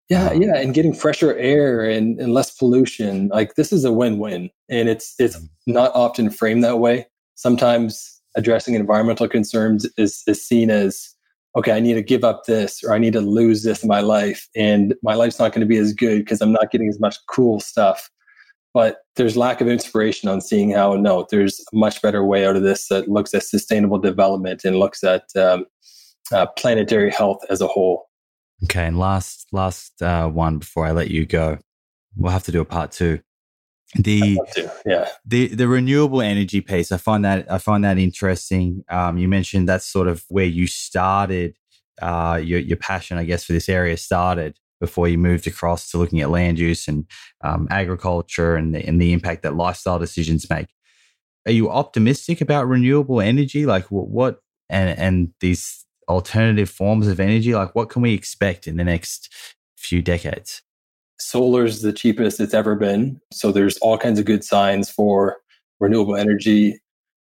Speaker 1: Yeah, um, yeah, and getting fresher air and, and less pollution. Like this is a win-win, and it's it's mm. not often framed that way. Sometimes addressing environmental concerns is is seen as okay, I need to give up this or I need to lose this in my life, and my life's not going to be as good because I'm not getting as much cool stuff. But there's lack of inspiration on seeing how no, there's a much better way out of this that looks at sustainable development and looks at um, uh, planetary health as a whole.
Speaker 2: Okay, and last last uh, one before I let you go, we'll have to do a part two. The
Speaker 1: yeah
Speaker 2: the the renewable energy piece, I find that I find that interesting. Um, you mentioned that's sort of where you started. Uh, your your passion, I guess, for this area started before you moved across to looking at land use and um, agriculture and the, and the impact that lifestyle decisions make. Are you optimistic about renewable energy? Like what, what and and these alternative forms of energy? Like, what can we expect in the next few decades?
Speaker 1: Solar is the cheapest it's ever been. So there's all kinds of good signs for renewable energy.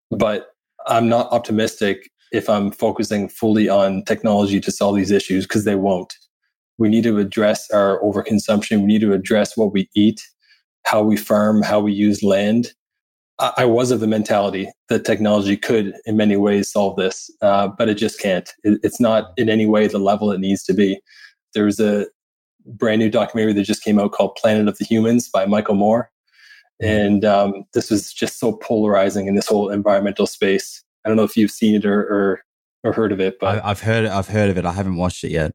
Speaker 1: But I'm not optimistic if I'm focusing fully on technology to solve these issues because they won't. We need to address our overconsumption. We need to address what we eat, how we farm, how we use land. I was of the mentality that technology could, in many ways, solve this, uh, but it just can't. It, it's not in any way the level it needs to be. There's a brand new documentary that just came out called Planet of the Humans by Michael Moore. Mm-hmm. And um, this was just so polarizing in this whole environmental space. I don't know if you've seen it or, or, or heard of it, but
Speaker 2: I, have heard I've heard of it. I haven't watched it yet.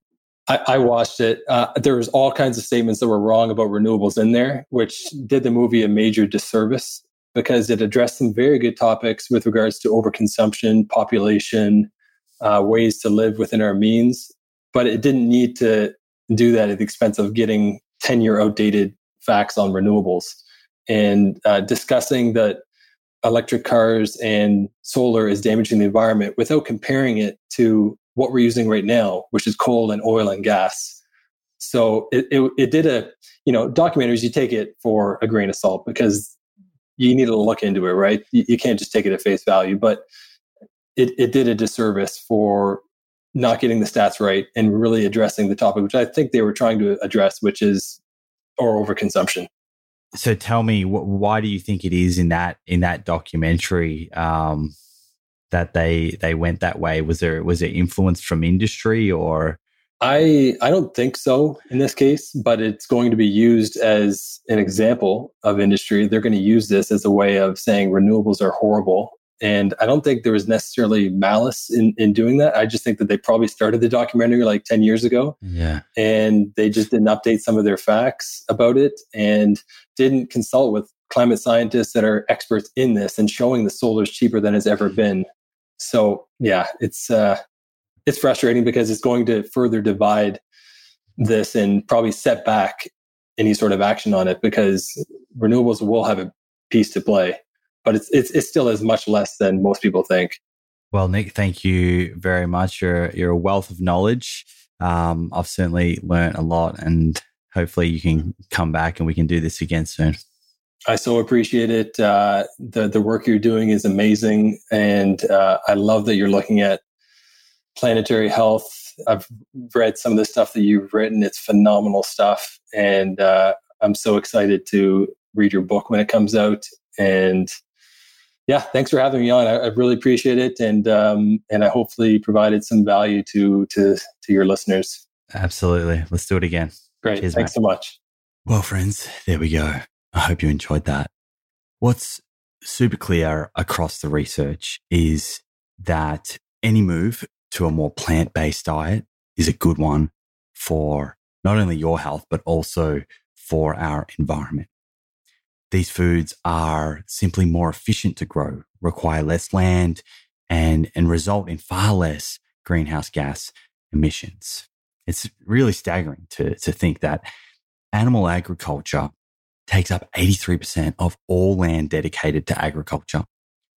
Speaker 1: I, I watched it. Uh, there was all kinds of statements that were wrong about renewables in there, which did the movie a major disservice because it addressed some very good topics with regards to overconsumption, population, uh, ways to live within our means. But it didn't need to do that at the expense of getting 10 year outdated facts on renewables and uh, discussing that electric cars and solar is damaging the environment without comparing it to what we're using right now, which is coal and oil and gas. So it, it, it did a, you know, documentaries, you take it for a grain of salt because you need to look into it, right? You, you can't just take it at face value. But it, it did a disservice for not getting the stats right and really addressing the topic, which I think they were trying to address, which is or overconsumption.
Speaker 2: So tell me, wh- why do you think it is in that in that documentary um, that they they went that way? Was there was there influence from industry or
Speaker 1: I I don't think so in this case, but it's going to be used as an example of industry. They're going to use this as a way of saying renewables are horrible. And I don't think there was necessarily malice in, in doing that. I just think that they probably started the documentary like 10 years ago.
Speaker 2: Yeah.
Speaker 1: And they just didn't update some of their facts about it and didn't consult with climate scientists that are experts in this and showing the solar is cheaper than it's ever been. So yeah, it's uh it's frustrating because it's going to further divide this and probably set back any sort of action on it because renewables will have a piece to play, but it's it's, it's still as much less than most people think.
Speaker 2: Well, Nick, thank you very much. You're you're a wealth of knowledge. Um, I've certainly learned a lot, and hopefully, you can come back and we can do this again soon.
Speaker 1: I so appreciate it. Uh, the the work you're doing is amazing, and uh, I love that you're looking at planetary health. I've read some of the stuff that you've written. It's phenomenal stuff. And uh, I'm so excited to read your book when it comes out. And yeah, thanks for having me on. I, I really appreciate it. And, um, and I hopefully provided some value to, to, to your listeners.
Speaker 2: Absolutely. Let's do it again.
Speaker 1: Great. Cheers, thanks mate. so much.
Speaker 2: Well, friends, there we go. I hope you enjoyed that. What's super clear across the research is that any move to a more plant based diet is a good one for not only your health, but also for our environment. These foods are simply more efficient to grow, require less land, and, and result in far less greenhouse gas emissions. It's really staggering to, to think that animal agriculture takes up 83% of all land dedicated to agriculture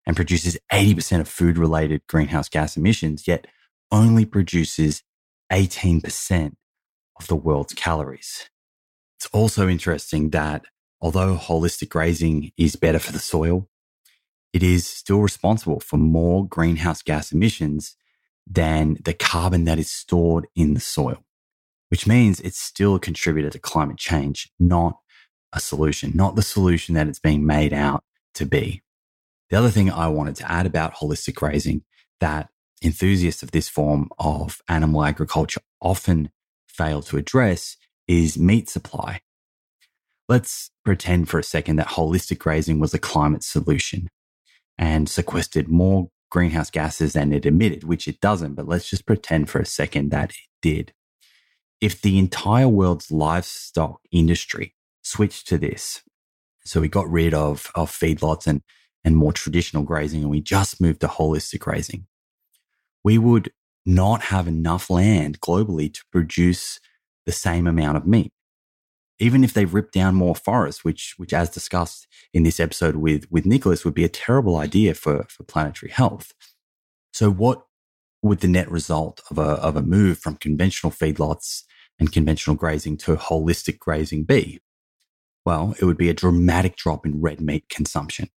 Speaker 2: and produces 80% of food related greenhouse gas emissions, yet only produces 18% of the world's calories. It's also interesting that although holistic grazing is better for the soil, it is still responsible for more greenhouse gas emissions than the carbon that is stored in the soil. which means it's still a contributor to climate change, not a solution, not the solution that it's being made out to be. The other thing I wanted to add about holistic grazing that enthusiasts of this form of animal agriculture often fail to address is meat supply. Let's pretend for a second that holistic grazing was a climate solution and sequestered more greenhouse gases than it emitted, which it doesn't, but let's just pretend for a second that it did. If the entire world's livestock industry switched to this, so we got rid of, of feedlots and, and more traditional grazing and we just moved to holistic grazing, we would not have enough land globally to produce the same amount of meat. Even if they rip down more forests, which, which as discussed in this episode with, with Nicholas would be a terrible idea for, for planetary health. So what would the net result of a, of a move from conventional feedlots and conventional grazing to holistic grazing be? Well, it would be a dramatic drop in red meat consumption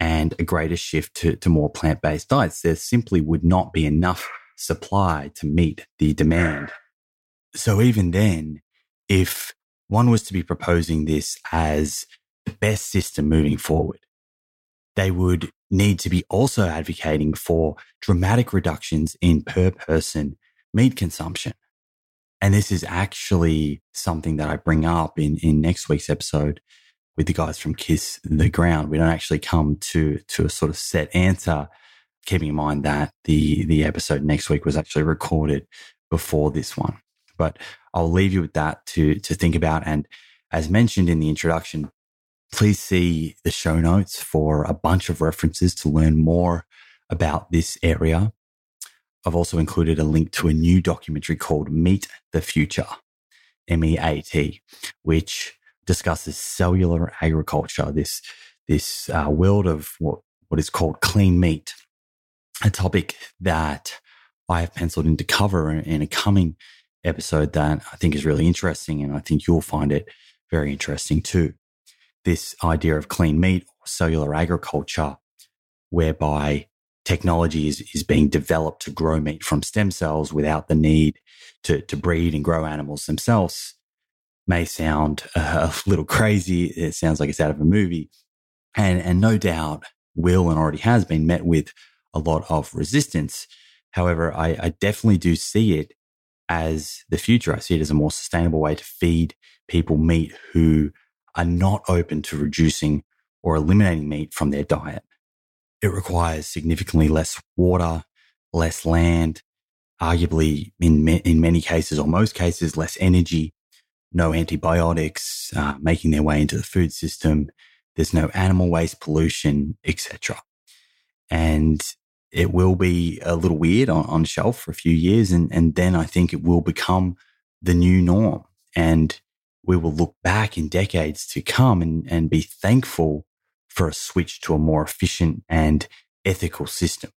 Speaker 2: and a greater shift to, to more plant based diets. There simply would not be enough supply to meet the demand. So even then, if one was to be proposing this as the best system moving forward, they would need to be also advocating for dramatic reductions in per person meat consumption. And this is actually something that I bring up in, in next week's episode with the guys from Kiss the Ground. We don't actually come to, to a sort of set answer, keeping in mind that the, the episode next week was actually recorded before this one. But I'll leave you with that to, to think about. And as mentioned in the introduction, please see the show notes for a bunch of references to learn more about this area. I've also included a link to a new documentary called Meat the Future, M E A T, which discusses cellular agriculture, this, this uh, world of what, what is called clean meat, a topic that I have penciled into cover in a coming episode that I think is really interesting. And I think you'll find it very interesting too. This idea of clean meat or cellular agriculture, whereby technology is, is being developed to grow meat from stem cells without the need to, to breed and grow animals themselves may sound a little crazy. It sounds like it's out of a movie. And, and no doubt will and already has been met with a lot of resistance. However, I, I definitely do see it as the future. I see it as a more sustainable way to feed people meat who are not open to reducing or eliminating meat from their diet. It requires significantly less water, less land, arguably in, in many cases or most cases, less energy, no antibiotics uh, making their way into the food system. There's no animal waste pollution, etc. And it will be a little weird on, on shelf for a few years. And, and then I think it will become the new norm. And we will look back in decades to come and, and be thankful for a switch to a more efficient and ethical system.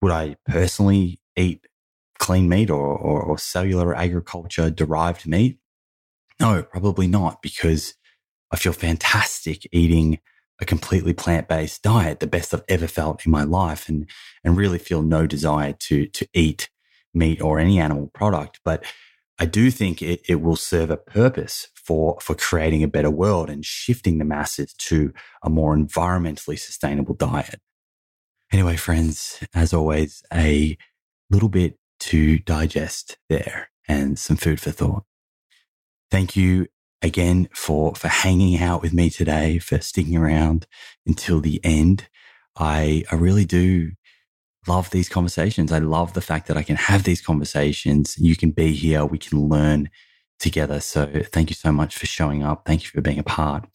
Speaker 2: Would I personally eat clean meat or, or, or cellular agriculture derived meat? No, probably not, because I feel fantastic eating a completely plant based diet, the best I've ever felt in my life, and and really feel no desire to to eat meat or any animal product. But I do think it, it will serve a purpose for for creating a better world and shifting the masses to a more environmentally sustainable diet. Anyway, friends, as always, a little bit to digest there and some food for thought. Thank you again for, for hanging out with me today, for sticking around until the end. I, I really do love these conversations. I love the fact that I can have these conversations. You can be here. We can learn together. So thank you so much for showing up. Thank you for being a part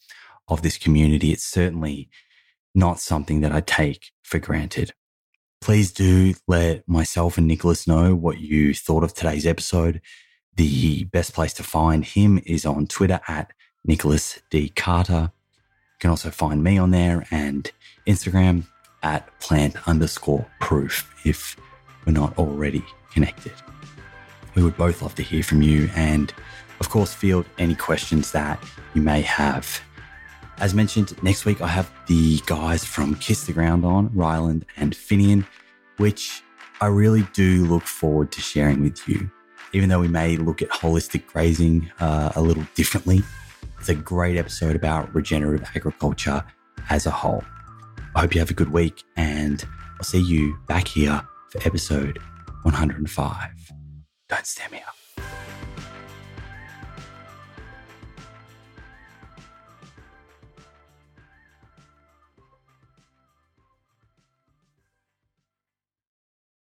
Speaker 2: of this community. It's certainly not something that I take for granted. Please do let myself and Nicholas know what you thought of today's episode. The best place to find him is on Twitter at Nicholas D. Carter. You can also find me on there and Instagram at plant underscore proof if we're not already connected. We would both love to hear from you and, of course, field any questions that you may have. As mentioned, next week I have the guys from Kiss the Ground on, Ryland and Finian, which I really do look forward to sharing with you. Even though we may look at holistic grazing uh, a little differently, it's a great episode about regenerative agriculture as a whole. I hope you have a good week, and I'll see you back here for episode 105. Don't stem me up.